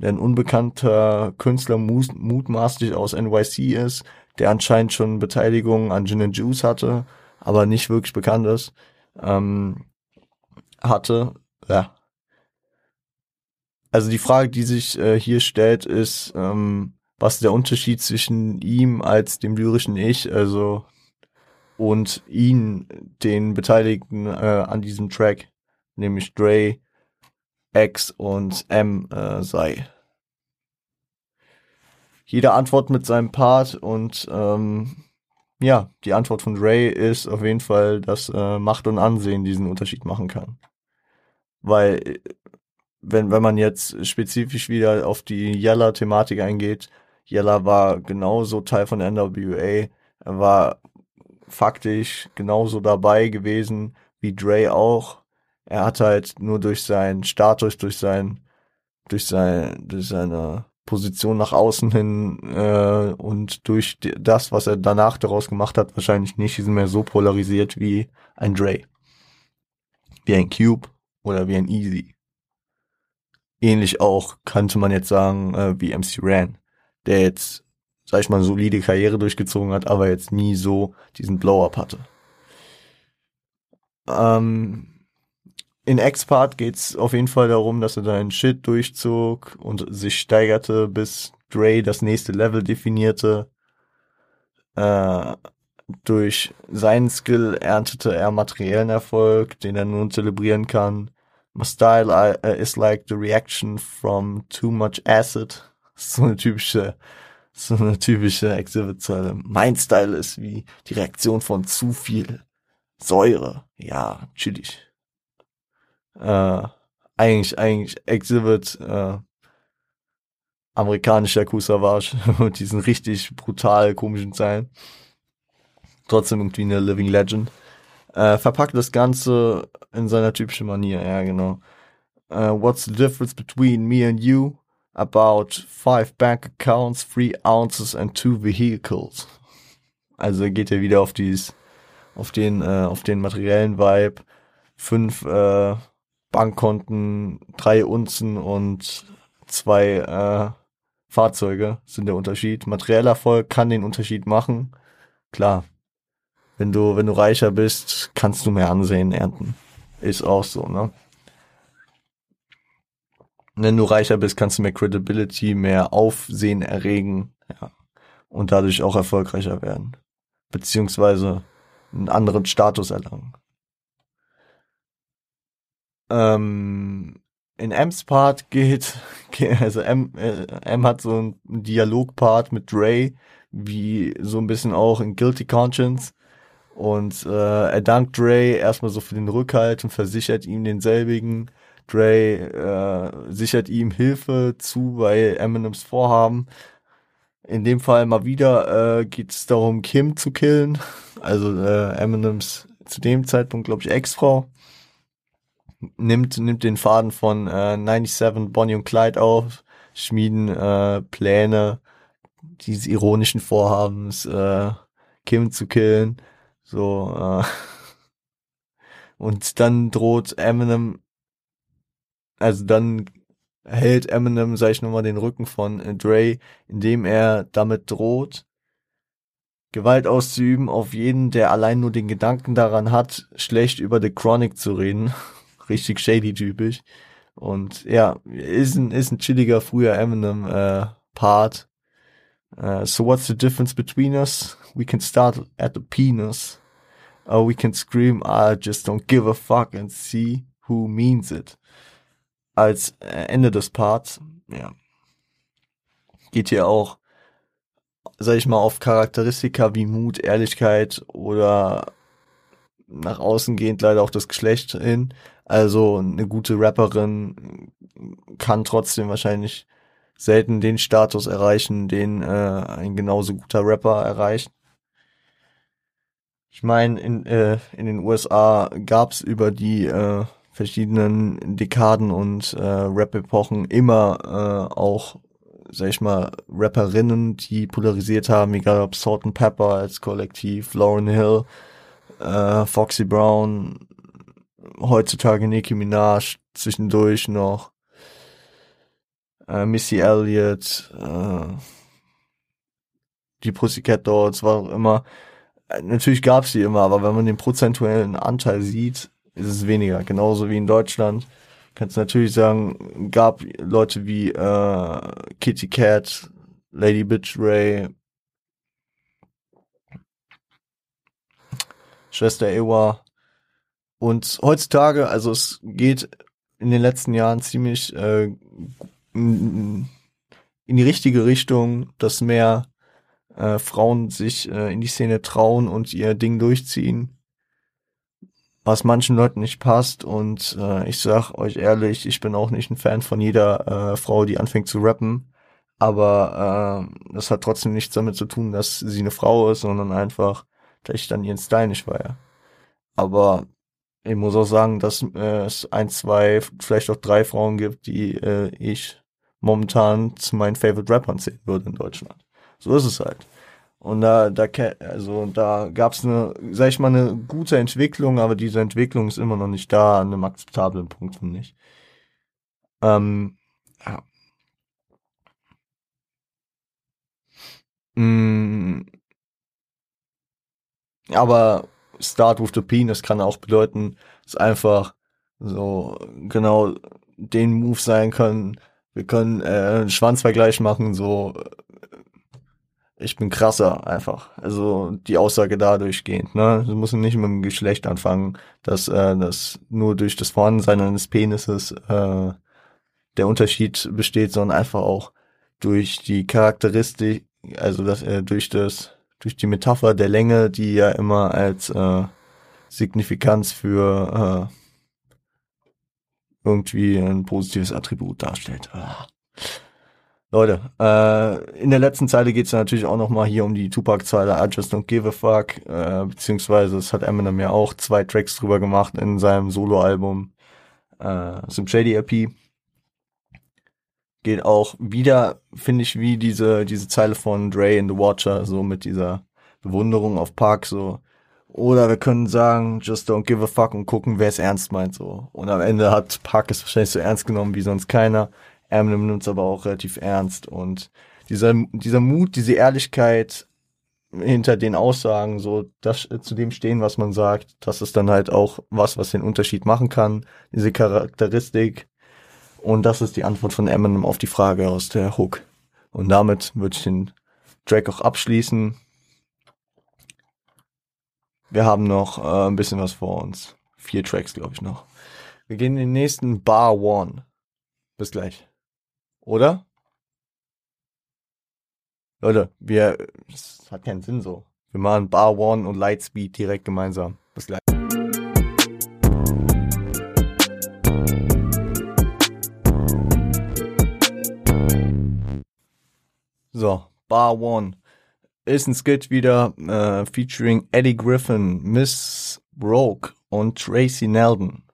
der ein unbekannter Künstler mutmaßlich aus NYC ist, der anscheinend schon Beteiligung an Gin and Juice hatte, aber nicht wirklich bekannt ist, ähm, hatte. Ja. Also die Frage, die sich äh, hier stellt, ist, ähm, was der Unterschied zwischen ihm als dem lyrischen Ich, also und ihn, den Beteiligten äh, an diesem Track, nämlich Dre, X und M äh, sei. Jeder antwortet mit seinem Part und ähm, ja, die Antwort von Ray ist auf jeden Fall, dass äh, Macht und Ansehen diesen Unterschied machen kann. Weil wenn, wenn man jetzt spezifisch wieder auf die Yella-Thematik eingeht, Yella war genauso Teil von NWA, war faktisch genauso dabei gewesen wie Dre auch er hat halt nur durch seinen Status, durch sein, durch sein, durch seine Position nach außen hin äh, und durch das, was er danach daraus gemacht hat, wahrscheinlich nicht mehr so polarisiert wie ein Dre, wie ein Cube oder wie ein Easy. Ähnlich auch könnte man jetzt sagen äh, wie MC Ran, der jetzt, sag ich mal, solide Karriere durchgezogen hat, aber jetzt nie so diesen Blow-up hatte. Ähm, in X-Part geht's auf jeden Fall darum, dass er seinen Shit durchzog und sich steigerte, bis Dre das nächste Level definierte. Äh, durch seinen Skill erntete er materiellen Erfolg, den er nun zelebrieren kann. My style uh, is like the reaction from too much acid. So eine typische, so eine typische Exhibit-Zeile. Mein Style ist wie die Reaktion von zu viel Säure. Ja, chillig äh, eigentlich, eigentlich Exhibit, äh, amerikanischer Kusavage mit diesen richtig brutal komischen Zeilen. Trotzdem irgendwie eine Living Legend. Äh, verpackt das Ganze in seiner typischen Manier, ja, genau. Uh, what's the difference between me and you? About five bank accounts, three ounces and two vehicles. Also geht er wieder auf dieses, auf den, äh, auf den materiellen Vibe. Fünf äh, Bankkonten, drei Unzen und zwei äh, Fahrzeuge sind der Unterschied. Materieller Erfolg kann den Unterschied machen. Klar. Wenn du, wenn du reicher bist, kannst du mehr Ansehen ernten. Ist auch so, ne? Wenn du reicher bist, kannst du mehr Credibility, mehr Aufsehen erregen, ja. Und dadurch auch erfolgreicher werden. Beziehungsweise einen anderen Status erlangen. Ähm, in M's Part geht, also M, äh, M hat so einen Dialogpart mit Dre, wie so ein bisschen auch in Guilty Conscience. Und äh, er dankt Dre erstmal so für den Rückhalt und versichert ihm denselbigen. Dre äh, sichert ihm Hilfe zu bei Eminems Vorhaben. In dem Fall mal wieder äh, geht es darum, Kim zu killen. Also äh, Eminems zu dem Zeitpunkt, glaube ich, Ex-Frau nimmt, nimmt den Faden von äh, 97 Bonnie und Clyde auf, schmieden äh, Pläne dieses ironischen Vorhabens, äh, Kim zu killen. So, äh, und dann droht Eminem, also dann hält Eminem, sag ich nochmal, den Rücken von äh, Dre, indem er damit droht, Gewalt auszuüben auf jeden, der allein nur den Gedanken daran hat, schlecht über The Chronic zu reden. Richtig shady typisch. Und ja, ist ein, ist ein chilliger früher Eminem äh, Part. Uh, so what's the difference between us? We can start at the penis. Or we can scream, I just don't give a fuck and see who means it. Als äh, Ende des Parts, ja. Geht hier auch sag ich mal, auf Charakteristika wie Mut, Ehrlichkeit oder nach außen gehend leider auch das Geschlecht hin. Also eine gute Rapperin kann trotzdem wahrscheinlich selten den Status erreichen, den äh, ein genauso guter Rapper erreicht. Ich meine, in, äh, in den USA gab's über die äh, verschiedenen Dekaden und äh, Rap-Epochen immer äh, auch sag ich mal, Rapperinnen, die polarisiert haben, egal ob Salt and Pepper als Kollektiv, Lauren Hill, äh, Foxy Brown, heutzutage Nicki Minaj, zwischendurch noch äh, Missy Elliott, äh, die Pussycat Dolls, war auch immer. Äh, natürlich gab's die immer, aber wenn man den prozentuellen Anteil sieht, ist es weniger. Genauso wie in Deutschland kannst natürlich sagen, gab Leute wie äh, Kitty Cat, Lady Bitch Ray, Schwester Ewa. Und heutzutage, also es geht in den letzten Jahren ziemlich äh, in die richtige Richtung, dass mehr äh, Frauen sich äh, in die Szene trauen und ihr Ding durchziehen was manchen Leuten nicht passt. Und äh, ich sag euch ehrlich, ich bin auch nicht ein Fan von jeder äh, Frau, die anfängt zu rappen. Aber äh, das hat trotzdem nichts damit zu tun, dass sie eine Frau ist, sondern einfach, dass ich dann ihren Style nicht feier. Aber ich muss auch sagen, dass äh, es ein, zwei, vielleicht auch drei Frauen gibt, die äh, ich momentan zu meinen Favorite Rappern zählen würde in Deutschland. So ist es halt. Und da, da, also da gab es eine, sag ich mal, eine gute Entwicklung, aber diese Entwicklung ist immer noch nicht da an einem akzeptablen Punkt, finde ich. Ähm, ja. Mm, aber Start with the Penis kann auch bedeuten, dass einfach so genau den Move sein können. Wir können äh, Schwanzvergleich machen, so ich bin krasser einfach. Also die Aussage da durchgehend. Ne? Du musst nicht mit dem Geschlecht anfangen, dass äh, das nur durch das Vorhandensein eines Penises äh, der Unterschied besteht, sondern einfach auch durch die Charakteristik, also das, äh, durch das, durch die Metapher der Länge, die ja immer als äh, Signifikanz für äh, irgendwie ein positives Attribut darstellt. Ah. Leute, äh, in der letzten Zeile geht es natürlich auch nochmal hier um die Tupac-Zeile I just don't give a fuck, äh, beziehungsweise es hat Eminem ja auch zwei Tracks drüber gemacht in seinem Soloalbum äh, Sim Shady EP. Geht auch wieder, finde ich, wie diese, diese Zeile von Dre in The Watcher, so mit dieser Bewunderung auf Park, so. Oder wir können sagen, just don't give a fuck und gucken, wer es ernst meint, so. Und am Ende hat Park es wahrscheinlich so ernst genommen wie sonst keiner Eminem nimmt es aber auch relativ ernst und dieser, dieser Mut, diese Ehrlichkeit hinter den Aussagen, so das zu dem stehen, was man sagt, das ist dann halt auch was, was den Unterschied machen kann, diese Charakteristik. Und das ist die Antwort von Eminem auf die Frage aus der Hook. Und damit würde ich den Track auch abschließen. Wir haben noch äh, ein bisschen was vor uns. Vier Tracks, glaube ich, noch. Wir gehen in den nächsten Bar One. Bis gleich. Oder? Leute, wir, das hat keinen Sinn so. Wir machen Bar One und Lightspeed direkt gemeinsam. So, Bar One ist ein Skit wieder äh, featuring Eddie Griffin, Miss Broke und Tracy Nelden.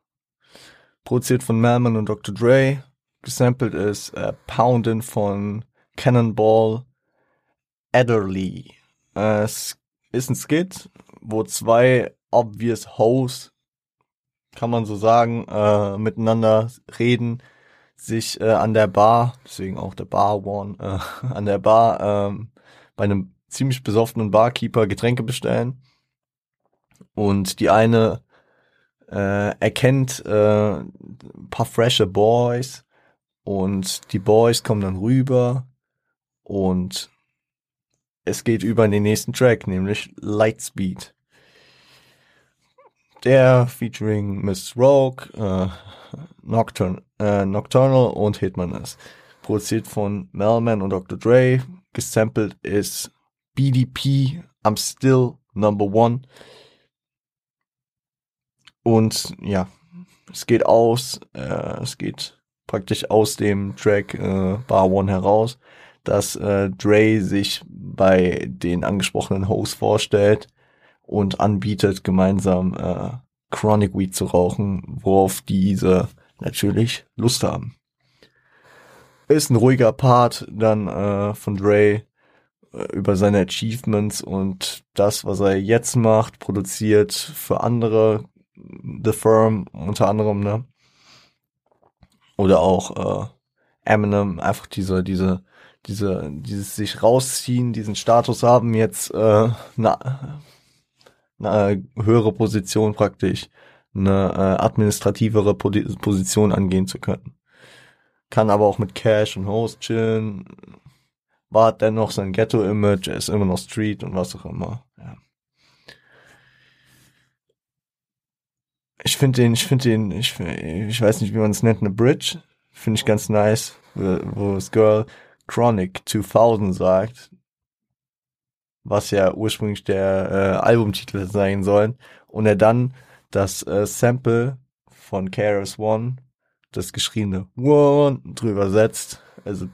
Produziert von Melman und Dr. Dre gesampelt ist äh, Poundin von Cannonball Adderley. Äh, es ist ein Skit, wo zwei obvious Hoes, kann man so sagen, äh, miteinander reden, sich äh, an der Bar, deswegen auch der Bar One, äh, an der Bar ähm, bei einem ziemlich besoffenen Barkeeper Getränke bestellen. Und die eine äh, erkennt äh, ein paar frische Boys und die Boys kommen dann rüber und es geht über in den nächsten Track, nämlich Lightspeed. Der featuring Miss Rogue, äh, Nocturne, äh, Nocturnal und Hitman ist. Produziert von Melman und Dr. Dre. Gesampelt ist BDP, I'm Still Number One. Und ja, es geht aus, äh, es geht praktisch aus dem Track äh, Bar One heraus, dass äh, Dre sich bei den angesprochenen Hosts vorstellt und anbietet, gemeinsam äh, Chronic Weed zu rauchen, worauf diese natürlich Lust haben. Ist ein ruhiger Part dann äh, von Dre äh, über seine Achievements und das, was er jetzt macht, produziert für andere, The Firm unter anderem, ne? Oder auch äh, Eminem, einfach diese, diese, diese, dieses sich rausziehen, diesen Status haben, jetzt äh, eine, eine höhere Position praktisch, eine äh, administrativere Position angehen zu können. Kann aber auch mit Cash und Host chillen, wahrt dennoch sein Ghetto-Image, er ist immer noch Street und was auch immer. Ja. Ich finde den, ich finde den, ich, ich weiß nicht, wie man es nennt, eine Bridge. Finde ich ganz nice, wo, das Girl Chronic 2000 sagt, was ja ursprünglich der äh, Albumtitel sein soll. Und er dann das äh, Sample von KRS One, das geschriebene One drüber setzt. Also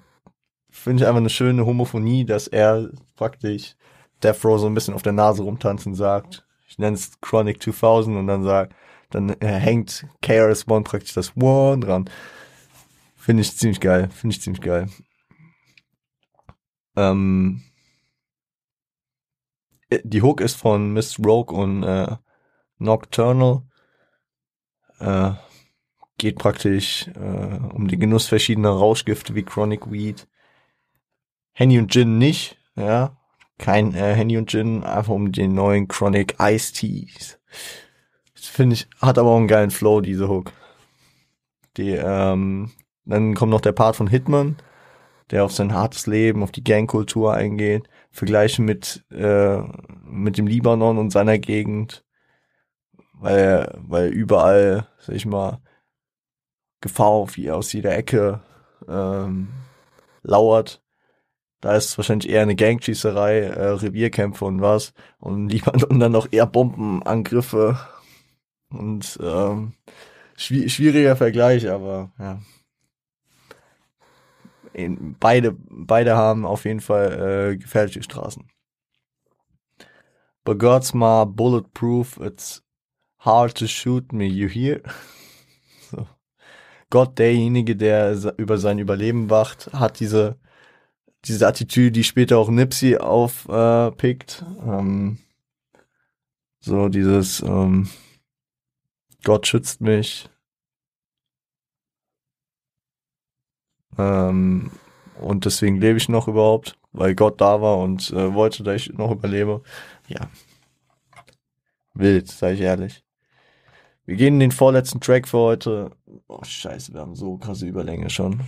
finde ich einfach eine schöne Homophonie, dass er praktisch Death Row so ein bisschen auf der Nase rumtanzen sagt. Ich nenne es Chronic 2000 und dann sagt, dann äh, hängt KRS One praktisch das One dran. Finde ich ziemlich geil. Finde ich ziemlich geil. Ähm, äh, die Hook ist von Miss Rogue und äh, Nocturnal. Äh, geht praktisch äh, um den Genuss verschiedener Rauschgifte wie Chronic Weed. Henny und Gin nicht, ja. Kein äh, Henny und Gin, einfach um den neuen Chronic Ice Teas. Finde ich, hat aber auch einen geilen Flow, diese Hook. Die, ähm, dann kommt noch der Part von Hitman, der auf sein hartes Leben, auf die Gangkultur eingeht. Vergleiche mit, äh, mit dem Libanon und seiner Gegend. Weil, weil überall, sag ich mal, Gefahr wie aus jeder Ecke ähm, lauert. Da ist es wahrscheinlich eher eine Gangschießerei, äh, Revierkämpfe und was. Und Libanon dann noch eher Bombenangriffe. Und ähm, schwieriger Vergleich, aber ja beide, beide haben auf jeden Fall äh, gefährliche Straßen. But God's my bulletproof, it's hard to shoot me, you hear? So. Gott, derjenige, der über sein Überleben wacht, hat diese, diese Attitüde, die später auch Nipsey aufpickt. Äh, ähm, so dieses ähm, Gott schützt mich, Ähm, und deswegen lebe ich noch überhaupt, weil Gott da war und äh, wollte, dass ich noch überlebe. Ja. Wild, sag ich ehrlich. Wir gehen in den vorletzten Track für heute. Oh, scheiße, wir haben so krasse Überlänge schon.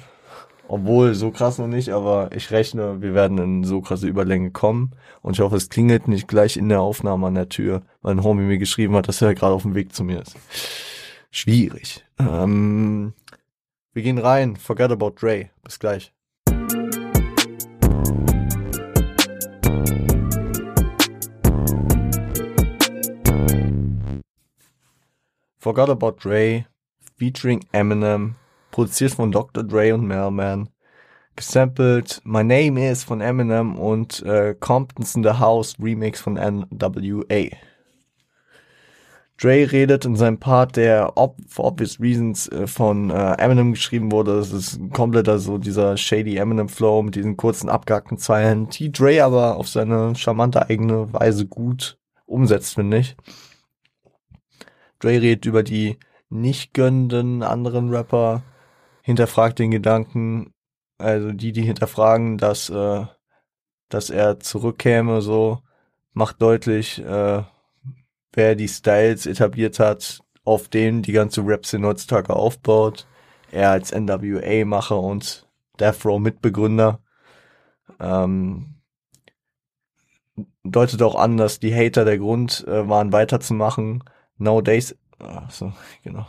Obwohl, so krass noch nicht, aber ich rechne, wir werden in so krasse Überlänge kommen. Und ich hoffe, es klingelt nicht gleich in der Aufnahme an der Tür, weil ein Homie mir geschrieben hat, dass er gerade auf dem Weg zu mir ist. Schwierig. Ähm, wir gehen rein. Forget about Dre. Bis gleich. Forgot About Dre, featuring Eminem, produziert von Dr. Dre und Mailman, gesampelt My Name Is von Eminem und äh, Compton's in the House Remix von NWA. Dre redet in seinem Part, der ob, for obvious reasons äh, von äh, Eminem geschrieben wurde. Das ist ein kompletter so dieser shady Eminem Flow mit diesen kurzen abgehackten Zeilen, die Dre aber auf seine charmante eigene Weise gut umsetzt, finde ich. Dre redet über die nicht gönnenden anderen Rapper, hinterfragt den Gedanken, also die, die hinterfragen, dass, äh, dass er zurückkäme, so, macht deutlich, äh, wer die Styles etabliert hat, auf denen die ganze Rap-Szene heutzutage aufbaut. Er als NWA-Macher und Death Row Mitbegründer. Ähm, deutet auch an, dass die Hater der Grund äh, waren, weiterzumachen. Nowadays, ach so, genau.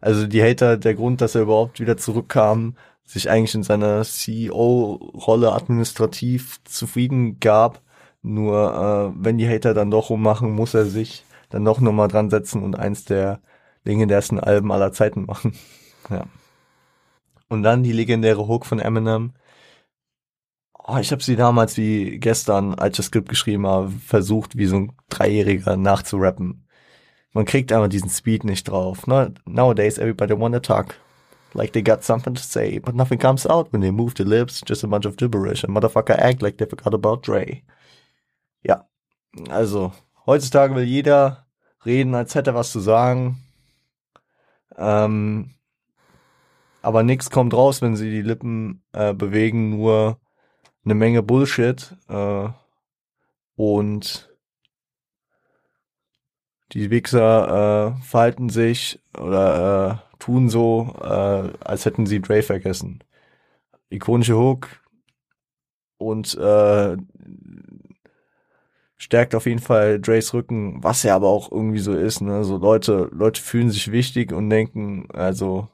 Also die Hater der Grund, dass er überhaupt wieder zurückkam, sich eigentlich in seiner CEO-Rolle administrativ zufrieden gab. Nur äh, wenn die Hater dann doch rummachen, muss er sich dann noch nochmal dran setzen und eins der legendärsten Alben aller Zeiten machen. ja. Und dann die legendäre Hook von Eminem. Oh, ich habe sie damals wie gestern, als ich das Skript geschrieben habe, versucht, wie so ein Dreijähriger nachzurappen. Man kriegt aber diesen Speed nicht drauf. Nowadays everybody wanna talk. Like they got something to say, but nothing comes out when they move the lips, just a bunch of gibberish and motherfucker act like they forgot about Dre. Ja, also heutzutage will jeder reden, als hätte er was zu sagen. Ähm, aber nichts kommt raus, wenn sie die Lippen äh, bewegen, nur eine Menge Bullshit. Äh, und die Wichser äh, verhalten sich oder äh, tun so, äh, als hätten sie Dre vergessen. Ikonische Hook und äh, stärkt auf jeden Fall Dre's Rücken, was ja aber auch irgendwie so ist, ne? So Leute, Leute fühlen sich wichtig und denken, also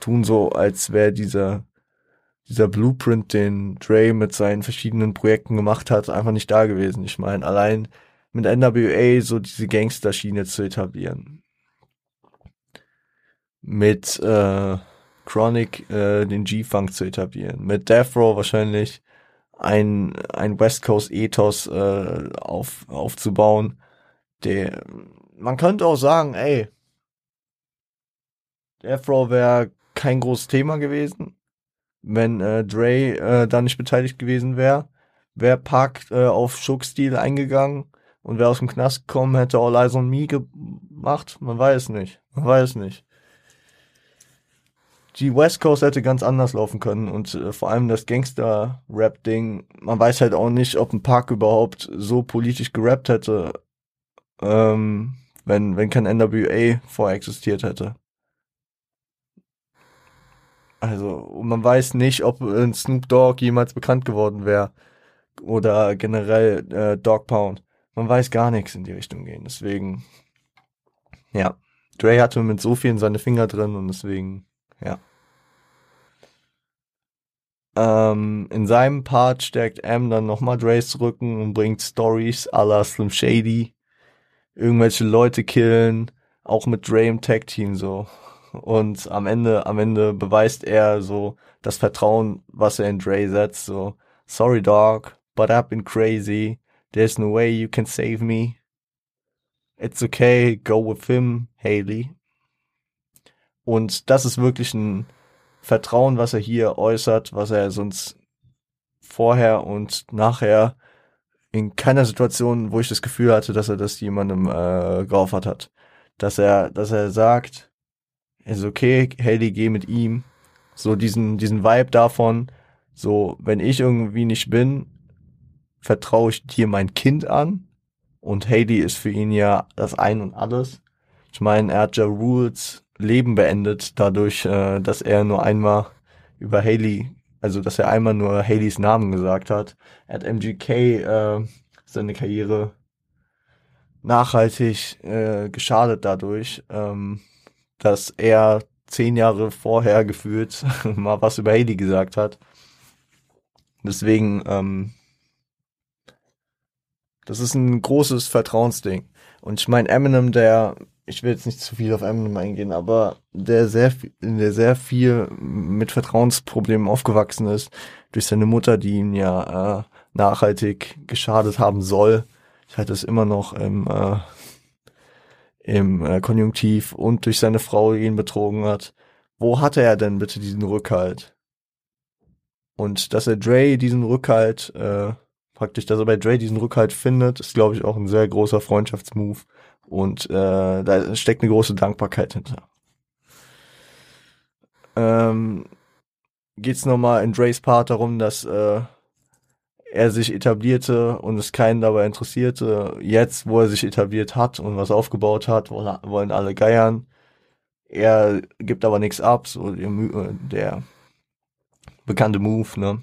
tun so, als wäre dieser dieser Blueprint, den Dre mit seinen verschiedenen Projekten gemacht hat, einfach nicht da gewesen. Ich meine, allein mit NWA so diese Gangster-Schiene zu etablieren. Mit äh, Chronic äh, den G-Funk zu etablieren. Mit Death Row wahrscheinlich ein, ein West Coast Ethos äh, auf, aufzubauen. Der, man könnte auch sagen, ey, Death Row wäre kein großes Thema gewesen, wenn äh, Dre äh, da nicht beteiligt gewesen wäre. Wäre Park äh, auf Schuck-Stil eingegangen und wäre aus dem Knast gekommen, hätte All Eyes on Me gemacht? Man weiß nicht. Man weiß nicht die West Coast hätte ganz anders laufen können und äh, vor allem das Gangster-Rap-Ding, man weiß halt auch nicht, ob ein Park überhaupt so politisch gerappt hätte, ähm, wenn, wenn kein NWA vorher existiert hätte. Also, man weiß nicht, ob ein Snoop Dogg jemals bekannt geworden wäre. Oder generell äh, Dog Pound. Man weiß gar nichts in die Richtung gehen. Deswegen, ja. Dre hatte mit so vielen seine Finger drin und deswegen ja. Ähm, in seinem Part stärkt M dann nochmal Dre's Rücken und bringt Stories à la Slim Shady. Irgendwelche Leute killen, auch mit Dre im Tag-Team so. Und am Ende, am Ende beweist er so das Vertrauen, was er in Dre setzt, so. Sorry dog, but I've been crazy. There's no way you can save me. It's okay, go with him, Haley. Und das ist wirklich ein Vertrauen, was er hier äußert, was er sonst vorher und nachher in keiner Situation, wo ich das Gefühl hatte, dass er das jemandem äh, geopfert hat. Dass er, dass er sagt, ist okay, Haley, geh mit ihm. So diesen, diesen Vibe davon, so, wenn ich irgendwie nicht bin, vertraue ich dir mein Kind an. Und Haley ist für ihn ja das Ein und Alles. Ich meine, er hat ja Rules Leben beendet, dadurch, äh, dass er nur einmal über Haley, also dass er einmal nur Haleys Namen gesagt hat. Er hat MGK äh, seine Karriere nachhaltig äh, geschadet dadurch, ähm, dass er zehn Jahre vorher gefühlt mal was über Haley gesagt hat. Deswegen, ähm, das ist ein großes Vertrauensding. Und ich meine, Eminem, der ich will jetzt nicht zu viel auf Eminem eingehen, aber der sehr, der sehr viel mit Vertrauensproblemen aufgewachsen ist, durch seine Mutter, die ihn ja äh, nachhaltig geschadet haben soll. Ich halte es immer noch im, äh, im äh, Konjunktiv und durch seine Frau ihn betrogen hat. Wo hatte er denn bitte diesen Rückhalt? Und dass er Dre diesen Rückhalt, äh, praktisch, dass er bei Dre diesen Rückhalt findet, ist, glaube ich, auch ein sehr großer Freundschaftsmove. Und äh, da steckt eine große Dankbarkeit hinter. Ähm, geht's nochmal in Dre's Part darum, dass äh, er sich etablierte und es keinen dabei interessierte. Jetzt, wo er sich etabliert hat und was aufgebaut hat, wollen alle geiern. Er gibt aber nichts ab, so der, der bekannte Move, ne?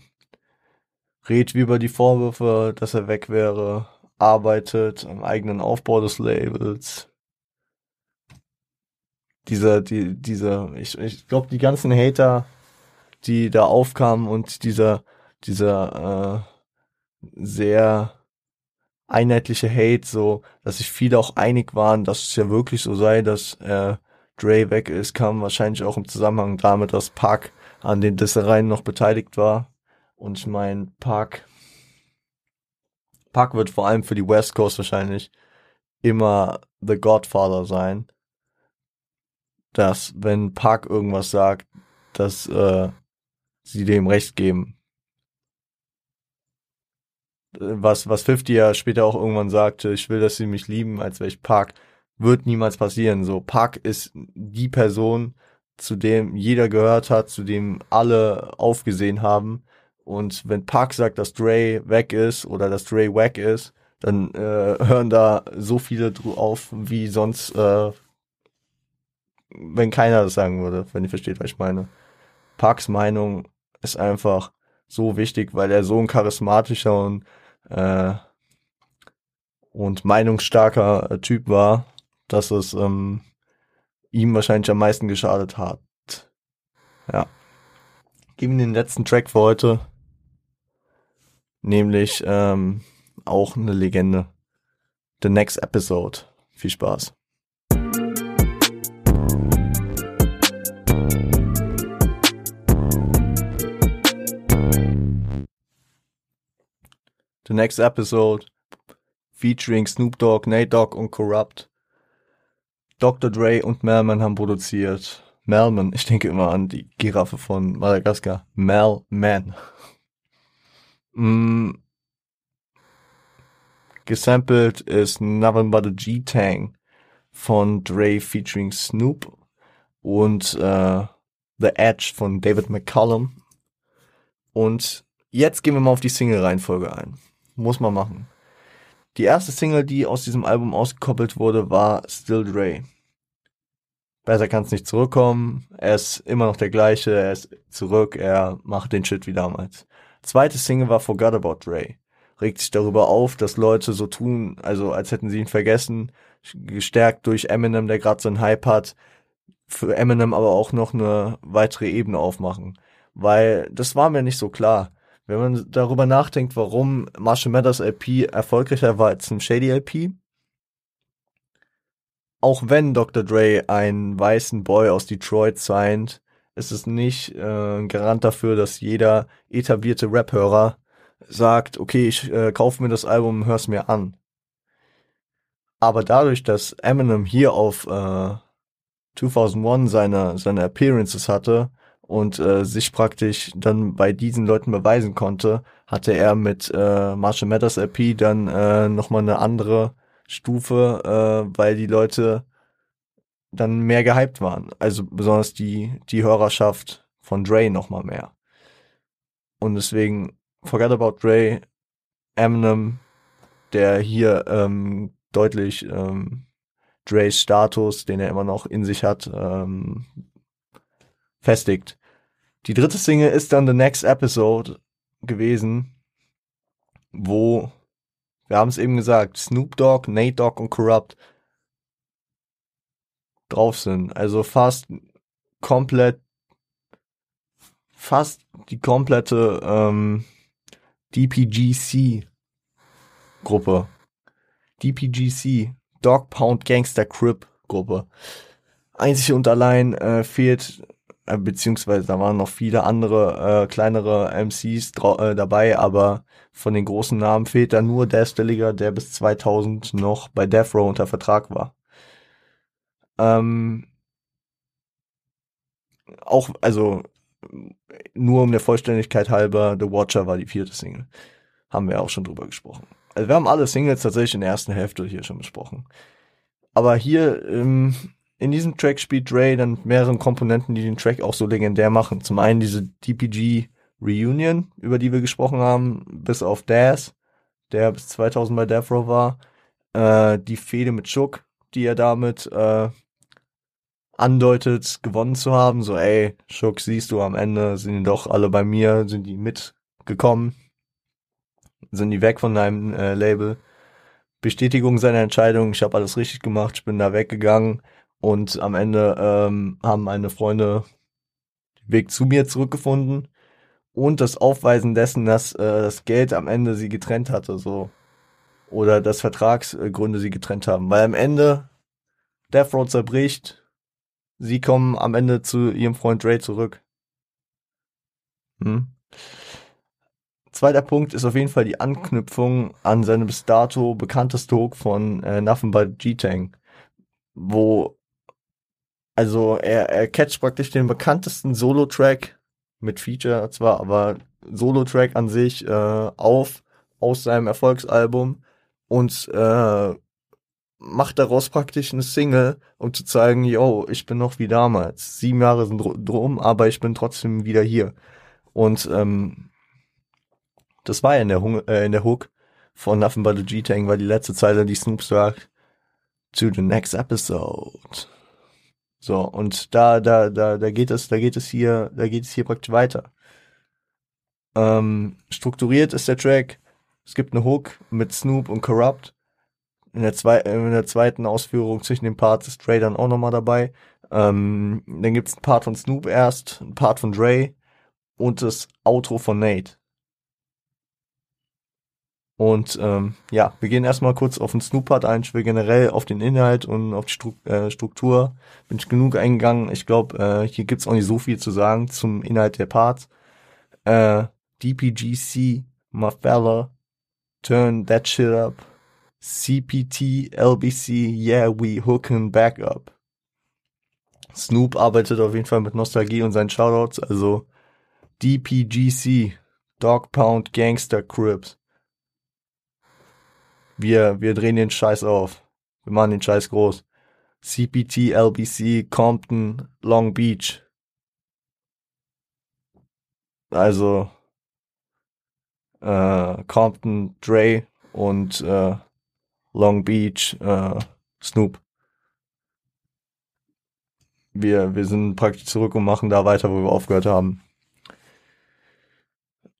Redet wie über die Vorwürfe, dass er weg wäre, arbeitet am eigenen Aufbau des Labels. Dieser, die, dieser, ich, ich glaube, die ganzen Hater, die da aufkamen und dieser, dieser äh, sehr einheitliche Hate, so, dass sich viele auch einig waren, dass es ja wirklich so sei, dass äh, Dre weg ist, kam wahrscheinlich auch im Zusammenhang damit, dass Park an den Dissereien noch beteiligt war. Und ich meine, Park, Park wird vor allem für die West Coast wahrscheinlich immer The Godfather sein. Dass, wenn Park irgendwas sagt, dass äh, sie dem Recht geben. Was, was 50 ja später auch irgendwann sagte, ich will, dass sie mich lieben, als wäre ich Park, wird niemals passieren. So, Park ist die Person, zu dem jeder gehört hat, zu dem alle aufgesehen haben. Und wenn Park sagt, dass Dre weg ist oder dass Dre wack ist, dann äh, hören da so viele auf, wie sonst, äh, wenn keiner das sagen würde, wenn ihr versteht, was ich meine. Parks Meinung ist einfach so wichtig, weil er so ein charismatischer und äh, und meinungsstarker Typ war, dass es ähm, ihm wahrscheinlich am meisten geschadet hat. Ja. Geben den letzten Track für heute. Nämlich ähm, auch eine Legende. The Next Episode. Viel Spaß. The Next Episode featuring Snoop Dogg, Nate Dogg und Corrupt Dr. Dre und Melman haben produziert. Melman, ich denke immer an die Giraffe von Madagaskar. Melman. Mm. Gesampelt ist Nothing But a G-Tang von Dre featuring Snoop und äh, The Edge von David McCollum. Und jetzt gehen wir mal auf die Single-Reihenfolge ein. Muss man machen. Die erste Single, die aus diesem Album ausgekoppelt wurde, war Still Dre. Besser kann es nicht zurückkommen. Er ist immer noch der gleiche. Er ist zurück. Er macht den Shit wie damals. Zweite Single war Forgot About Dre. Regt sich darüber auf, dass Leute so tun, also als hätten sie ihn vergessen. Gestärkt durch Eminem, der gerade so einen Hype hat. Für Eminem aber auch noch eine weitere Ebene aufmachen. Weil das war mir nicht so klar. Wenn man darüber nachdenkt, warum Marshall Mathers LP erfolgreicher war als ein Shady LP, auch wenn Dr. Dre einen weißen Boy aus Detroit signed, ist es nicht äh, ein Garant dafür, dass jeder etablierte Rap-Hörer sagt, okay, ich äh, kaufe mir das Album, hör's mir an. Aber dadurch, dass Eminem hier auf äh, 2001 seine, seine Appearances hatte und äh, sich praktisch dann bei diesen Leuten beweisen konnte, hatte er mit äh, Marshall Mathers LP dann äh, nochmal eine andere Stufe, äh, weil die Leute dann mehr gehypt waren. Also besonders die, die Hörerschaft von Dre nochmal mehr. Und deswegen, Forget About Dre, Eminem, der hier ähm, deutlich ähm, Dre's Status, den er immer noch in sich hat, ähm, festigt. Die dritte Single ist dann The Next Episode gewesen, wo wir haben es eben gesagt, Snoop Dogg, Nate Dogg und Corrupt drauf sind. Also fast komplett, fast die komplette ähm, DPGC Gruppe. DPGC, Dog Pound Gangster Crip Gruppe. Einzig und allein äh, fehlt äh, beziehungsweise da waren noch viele andere äh, kleinere MCs äh, dabei, aber von den großen Namen fehlt da nur der Stilliger, der bis 2000 noch bei Death Row unter Vertrag war. Ähm, auch, also nur um der Vollständigkeit halber, The Watcher war die vierte Single. Haben wir auch schon drüber gesprochen. Also wir haben alle Singles tatsächlich in der ersten Hälfte hier schon besprochen. Aber hier ähm, in diesem Track spielt Dre dann mehreren Komponenten, die den Track auch so legendär machen. Zum einen diese DPG Reunion, über die wir gesprochen haben, bis auf Daz, der bis 2000 bei Death Row war. Äh, die Fehde mit Shook, die er damit äh, andeutet, gewonnen zu haben. So, ey, Shook, siehst du, am Ende sind die doch alle bei mir, sind die mitgekommen, sind die weg von deinem äh, Label. Bestätigung seiner Entscheidung, ich habe alles richtig gemacht, ich bin da weggegangen und am Ende ähm, haben meine Freunde den Weg zu mir zurückgefunden und das Aufweisen dessen, dass äh, das Geld am Ende sie getrennt hatte, so oder dass Vertragsgründe sie getrennt haben, weil am Ende Death Row zerbricht, sie kommen am Ende zu ihrem Freund Dre zurück. Hm. Zweiter Punkt ist auf jeden Fall die Anknüpfung an seine bis dato bekannteste Hook von äh, Nothing But G-Tang, wo also er, er catcht praktisch den bekanntesten Solo-Track mit Feature zwar, aber Solo-Track an sich äh, auf aus seinem Erfolgsalbum und äh, macht daraus praktisch eine Single, um zu zeigen, yo, ich bin noch wie damals. Sieben Jahre sind drum, aber ich bin trotzdem wieder hier. Und ähm, das war ja in der, Hung äh, in der Hook von Nothing But a G-Tang, war die letzte Zeile, die Snoop sagt, to the next episode. So, und da, da, da, da geht es, da geht es hier, da geht es hier praktisch weiter. Ähm, strukturiert ist der Track. Es gibt eine Hook mit Snoop und Corrupt. In der, zwei, in der zweiten Ausführung zwischen den Parts ist Dre dann auch nochmal dabei. Ähm, dann gibt's einen Part von Snoop erst, einen Part von Dre und das Outro von Nate. Und ähm, ja, wir gehen erstmal kurz auf den Snoop-Part ein. Ich will generell auf den Inhalt und auf die Stru äh, Struktur bin ich genug eingegangen. Ich glaube, äh, hier gibt's auch nicht so viel zu sagen zum Inhalt der Parts. Äh, DPGC, my fella, turn that shit up. CPT, LBC, yeah, we hooking back up. Snoop arbeitet auf jeden Fall mit Nostalgie und seinen Shoutouts, also DPGC, Dog Pound Gangster Crips. Wir, wir drehen den Scheiß auf. Wir machen den Scheiß groß. CPT, LBC, Compton, Long Beach. Also äh, Compton, Dre und äh, Long Beach, äh, Snoop. Wir, wir sind praktisch zurück und machen da weiter, wo wir aufgehört haben.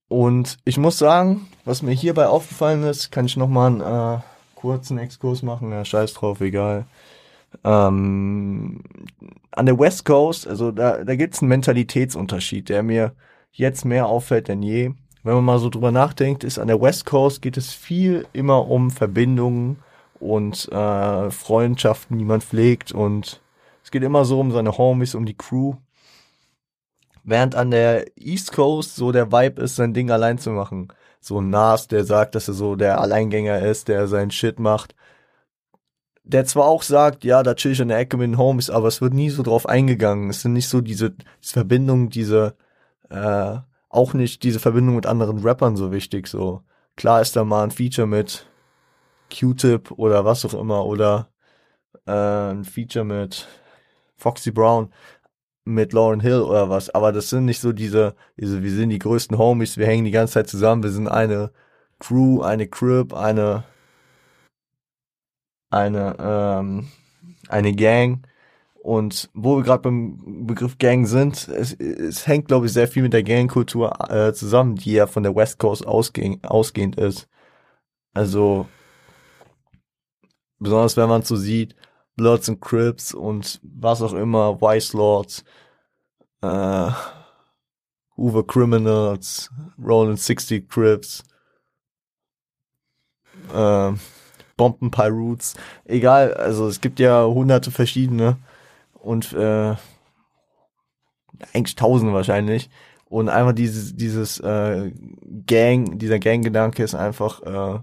Und ich muss sagen, was mir hierbei aufgefallen ist, kann ich nochmal einen äh, kurzen Exkurs machen. Ja, scheiß drauf, egal. Ähm, an der West Coast, also da, da gibt es einen Mentalitätsunterschied, der mir jetzt mehr auffällt denn je. Wenn man mal so drüber nachdenkt, ist an der West Coast geht es viel immer um Verbindungen und äh, Freundschaften, die man pflegt und es geht immer so um seine Homies, um die Crew. Während an der East Coast so der Vibe ist, sein Ding allein zu machen. So ein Nas, der sagt, dass er so der Alleingänger ist, der sein Shit macht. Der zwar auch sagt, ja, da chill ich in der Ecke mit den Homies, aber es wird nie so drauf eingegangen. Es sind nicht so diese, diese Verbindung, diese, äh, auch nicht diese Verbindung mit anderen Rappern so wichtig. So klar ist da mal ein Feature mit Q-Tip oder was auch immer oder äh, ein Feature mit Foxy Brown mit Lauren Hill oder was, aber das sind nicht so diese, diese, wir sind die größten Homies, wir hängen die ganze Zeit zusammen, wir sind eine Crew, eine Crib, eine, eine, ähm, eine Gang. Und wo wir gerade beim Begriff Gang sind, es, es hängt, glaube ich, sehr viel mit der Gangkultur äh, zusammen, die ja von der West Coast ausgehend, ausgehend ist. Also, besonders wenn man so sieht, Bloods and Crips und was auch immer, Vice Lords, äh, Uwe Criminals, Roland 60 Crips, äh, Bomben Pyroots, egal, also es gibt ja hunderte verschiedene und äh, eigentlich tausende wahrscheinlich. Und einfach dieses, dieses äh, Gang, dieser Gang-Gedanke ist einfach äh,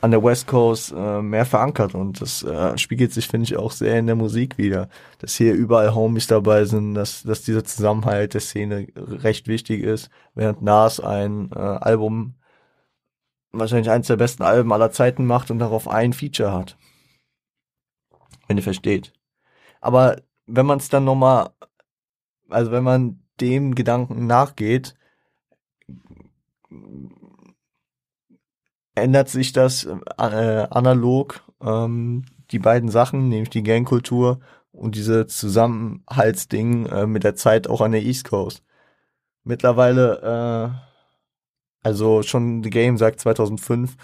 an der West Coast äh, mehr verankert und das äh, spiegelt sich, finde ich, auch sehr in der Musik wieder. Dass hier überall Homies dabei sind, dass, dass dieser Zusammenhalt der Szene recht wichtig ist, während Nas ein äh, Album, wahrscheinlich eines der besten Alben aller Zeiten macht und darauf ein Feature hat. Wenn ihr versteht. Aber wenn man es dann nochmal, also wenn man dem Gedanken nachgeht, ändert sich das äh, analog, ähm, die beiden Sachen, nämlich die Gangkultur und diese Zusammenhaltsding äh, mit der Zeit auch an der East Coast. Mittlerweile, äh, also schon The Game sagt 2005,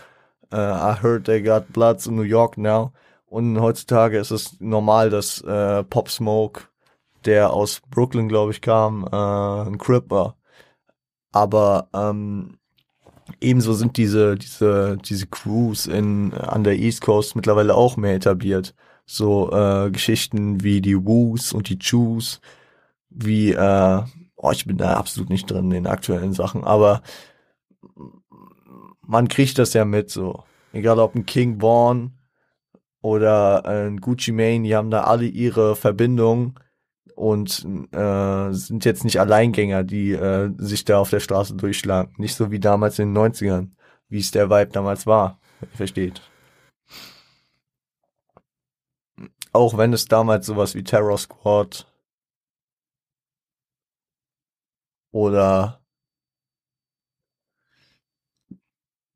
äh, I heard they got Bloods in New York now. Und heutzutage ist es normal, dass äh, Pop Smoke, der aus Brooklyn, glaube ich, kam, äh, ein Crip war. Aber ähm, ebenso sind diese, diese, diese Crews in, an der East Coast mittlerweile auch mehr etabliert. So äh, Geschichten wie die Woos und die Chews, wie, äh, oh, ich bin da absolut nicht drin in den aktuellen Sachen, aber man kriegt das ja mit, so. Egal ob ein King Vaughn oder ein Gucci Mane, die haben da alle ihre Verbindungen und äh, sind jetzt nicht Alleingänger, die äh, sich da auf der Straße durchschlagen. Nicht so wie damals in den 90ern, wie es der Vibe damals war. Versteht. Auch wenn es damals sowas wie Terror Squad oder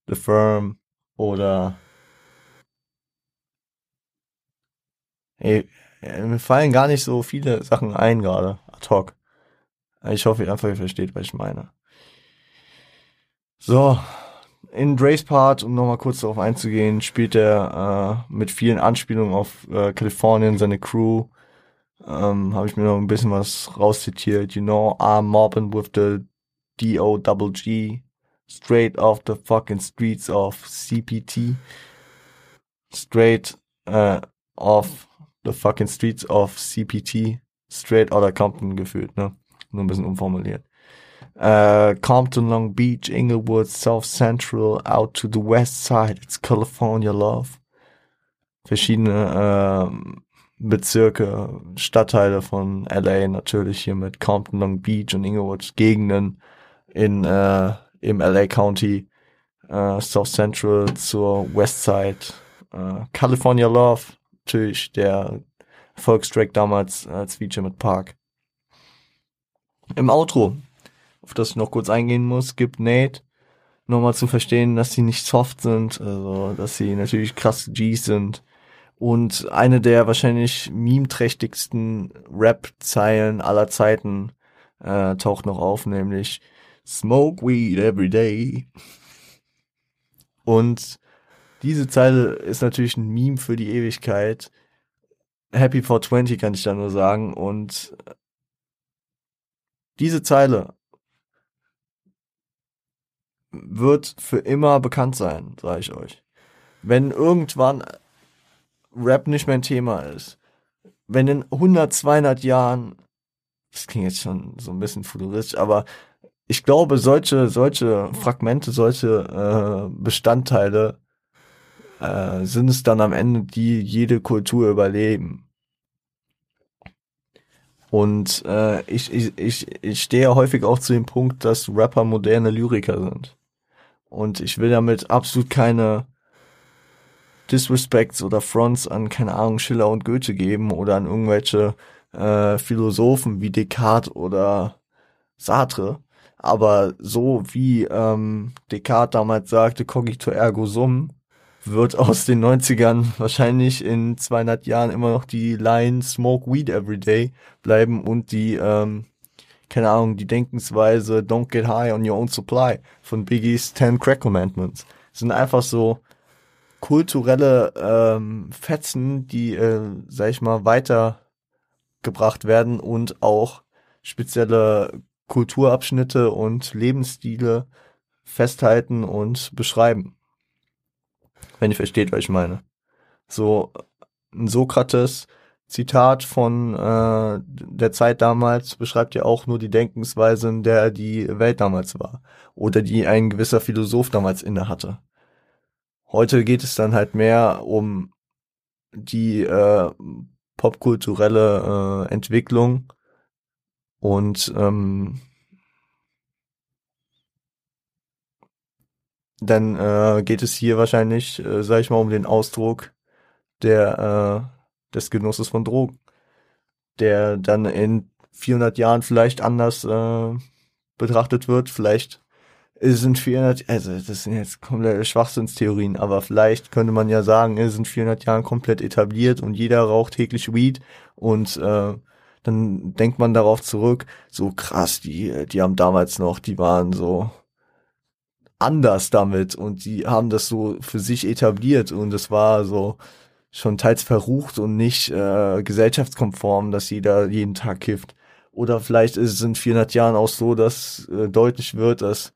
The Firm oder ey, mir fallen gar nicht so viele Sachen ein gerade, ad hoc. Ich hoffe einfach, ihr versteht, was ich meine. So, in Dre's Part, um nochmal kurz darauf einzugehen, spielt er äh, mit vielen Anspielungen auf äh, Kalifornien, seine Crew. Ähm, Habe ich mir noch ein bisschen was rauszitiert. You know, I'm mobbing with the D-O-Double-G. Straight off the fucking streets of CPT. Straight äh, off The Fucking Streets of CPT, Straight Outta Compton gefühlt, ne? Nur ein bisschen umformuliert. Uh, Compton, Long Beach, Inglewood, South Central, out to the west side, it's California Love. Verschiedene äh, Bezirke, Stadtteile von LA natürlich hier mit Compton, Long Beach und Inglewood, Gegenden in äh, im LA County, äh, South Central zur West Side, California Love, natürlich der Volkstrack damals als Feature mit Park. Im Outro, auf das ich noch kurz eingehen muss, gibt Nate nochmal zu verstehen, dass sie nicht soft sind, also dass sie natürlich krass Gs sind. Und eine der wahrscheinlich meme-trächtigsten Rap-Zeilen aller Zeiten äh, taucht noch auf, nämlich Smoke weed every day. Und diese Zeile ist natürlich ein Meme für die Ewigkeit. Happy 420 kann ich da nur sagen. Und diese Zeile wird für immer bekannt sein, sage ich euch. Wenn irgendwann Rap nicht mehr ein Thema ist, wenn in 100, 200 Jahren, das klingt jetzt schon so ein bisschen futuristisch, aber ich glaube, solche, solche Fragmente, solche äh, Bestandteile äh, sind es dann am Ende, die jede Kultur überleben. Und äh, ich, ich, ich, ich stehe häufig auch zu dem Punkt, dass Rapper moderne Lyriker sind. Und ich will damit absolut keine Disrespects oder Fronts an, keine Ahnung, Schiller und Goethe geben oder an irgendwelche äh, Philosophen wie Descartes oder Sartre. Aber so wie ähm, Descartes damals sagte, cogito ergo sum, wird aus den 90ern wahrscheinlich in 200 Jahren immer noch die Line Smoke Weed Every Day bleiben und die, ähm, keine Ahnung, die Denkensweise Don't Get High on Your Own Supply von Biggies Ten Crack Commandments. Das sind einfach so kulturelle ähm, Fetzen, die, äh, sag ich mal, weitergebracht werden und auch spezielle Kulturabschnitte und Lebensstile festhalten und beschreiben wenn ihr versteht, was ich meine. So ein Sokrates Zitat von äh, der Zeit damals beschreibt ja auch nur die Denkensweise, in der die Welt damals war oder die ein gewisser Philosoph damals inne hatte. heute geht es dann halt mehr um die äh, popkulturelle äh, Entwicklung und ähm, dann äh, geht es hier wahrscheinlich, äh, sag ich mal, um den Ausdruck der äh, des Genusses von Drogen, der dann in 400 Jahren vielleicht anders äh, betrachtet wird, vielleicht sind 400, also das sind jetzt komplette Schwachsinnstheorien, aber vielleicht könnte man ja sagen, es sind 400 Jahren komplett etabliert und jeder raucht täglich Weed und äh, dann denkt man darauf zurück, so krass, die, die haben damals noch, die waren so anders damit und die haben das so für sich etabliert und es war so schon teils verrucht und nicht äh, gesellschaftskonform, dass jeder jeden Tag kifft. Oder vielleicht ist es in 400 Jahren auch so, dass äh, deutlich wird, dass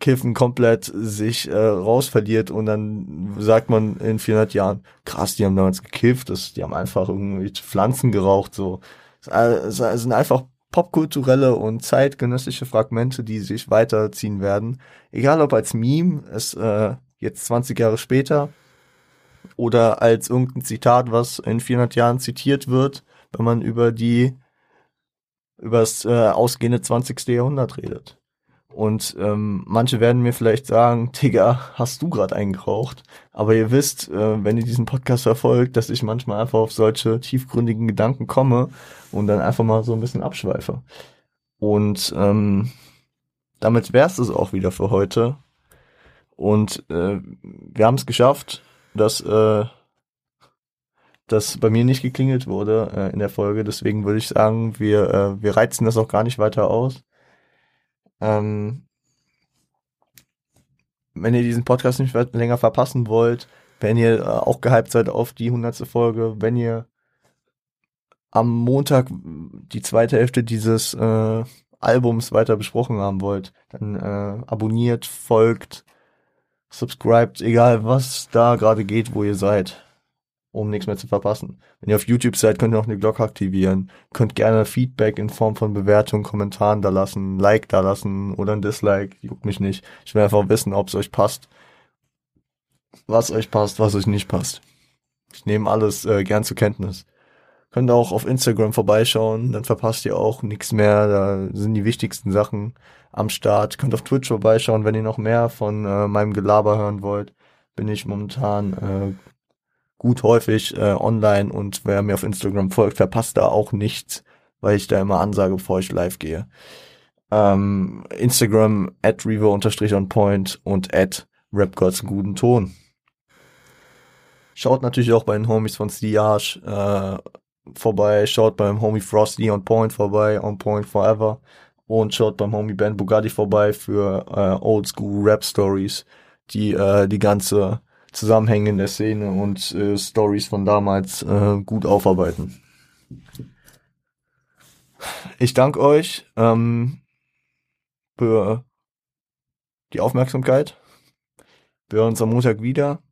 Kiffen komplett sich äh, rausverliert und dann sagt man in 400 Jahren, krass, die haben damals gekifft, das, die haben einfach irgendwie Pflanzen geraucht, so. Es sind einfach popkulturelle und zeitgenössische Fragmente, die sich weiterziehen werden. Egal ob als Meme, es äh, jetzt 20 Jahre später oder als irgendein Zitat, was in 400 Jahren zitiert wird, wenn man über die über das äh, ausgehende 20. Jahrhundert redet. Und ähm, manche werden mir vielleicht sagen, Digga, hast du gerade eingeraucht? Aber ihr wisst, äh, wenn ihr diesen Podcast verfolgt, dass ich manchmal einfach auf solche tiefgründigen Gedanken komme und dann einfach mal so ein bisschen abschweife. Und ähm, damit wär's es auch wieder für heute. Und äh, wir haben es geschafft, dass äh, das bei mir nicht geklingelt wurde äh, in der Folge. Deswegen würde ich sagen, wir, äh, wir reizen das auch gar nicht weiter aus. Ähm, wenn ihr diesen Podcast nicht länger verpassen wollt, wenn ihr äh, auch gehypt seid auf die hundertste Folge, wenn ihr am Montag die zweite Hälfte dieses äh, Albums weiter besprochen haben wollt, dann äh, abonniert, folgt, subscribt, egal was da gerade geht, wo ihr seid um nichts mehr zu verpassen. Wenn ihr auf YouTube seid, könnt ihr auch eine Glocke aktivieren. Könnt gerne Feedback in Form von Bewertungen, Kommentaren da lassen, Like da lassen oder ein Dislike, juckt mich nicht. Ich will einfach wissen, ob es euch passt. Was euch passt, was euch nicht passt. Ich nehme alles äh, gern zur Kenntnis. Könnt auch auf Instagram vorbeischauen, dann verpasst ihr auch nichts mehr. Da sind die wichtigsten Sachen am Start. Könnt auf Twitch vorbeischauen, wenn ihr noch mehr von äh, meinem Gelaber hören wollt. Bin ich momentan äh, gut häufig äh, online und wer mir auf Instagram folgt, verpasst da auch nichts, weil ich da immer ansage, bevor ich live gehe. Ähm, Instagram at unterstrich on point und at Rapgods guten Ton. Schaut natürlich auch bei den Homies von Stiage äh, vorbei, schaut beim Homie Frosty on point vorbei, on point forever und schaut beim Homie Ben Bugatti vorbei für äh, Old School Rap Stories, die äh, die ganze Zusammenhänge in der Szene und äh, Stories von damals äh, gut aufarbeiten. Ich danke euch ähm, für die Aufmerksamkeit. Wir hören uns am Montag wieder.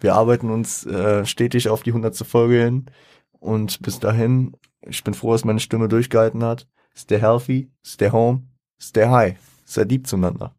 Wir arbeiten uns äh, stetig auf die hundertste Folge hin. Und bis dahin, ich bin froh, dass meine Stimme durchgehalten hat. Stay healthy, stay home, stay high. Seid lieb zueinander.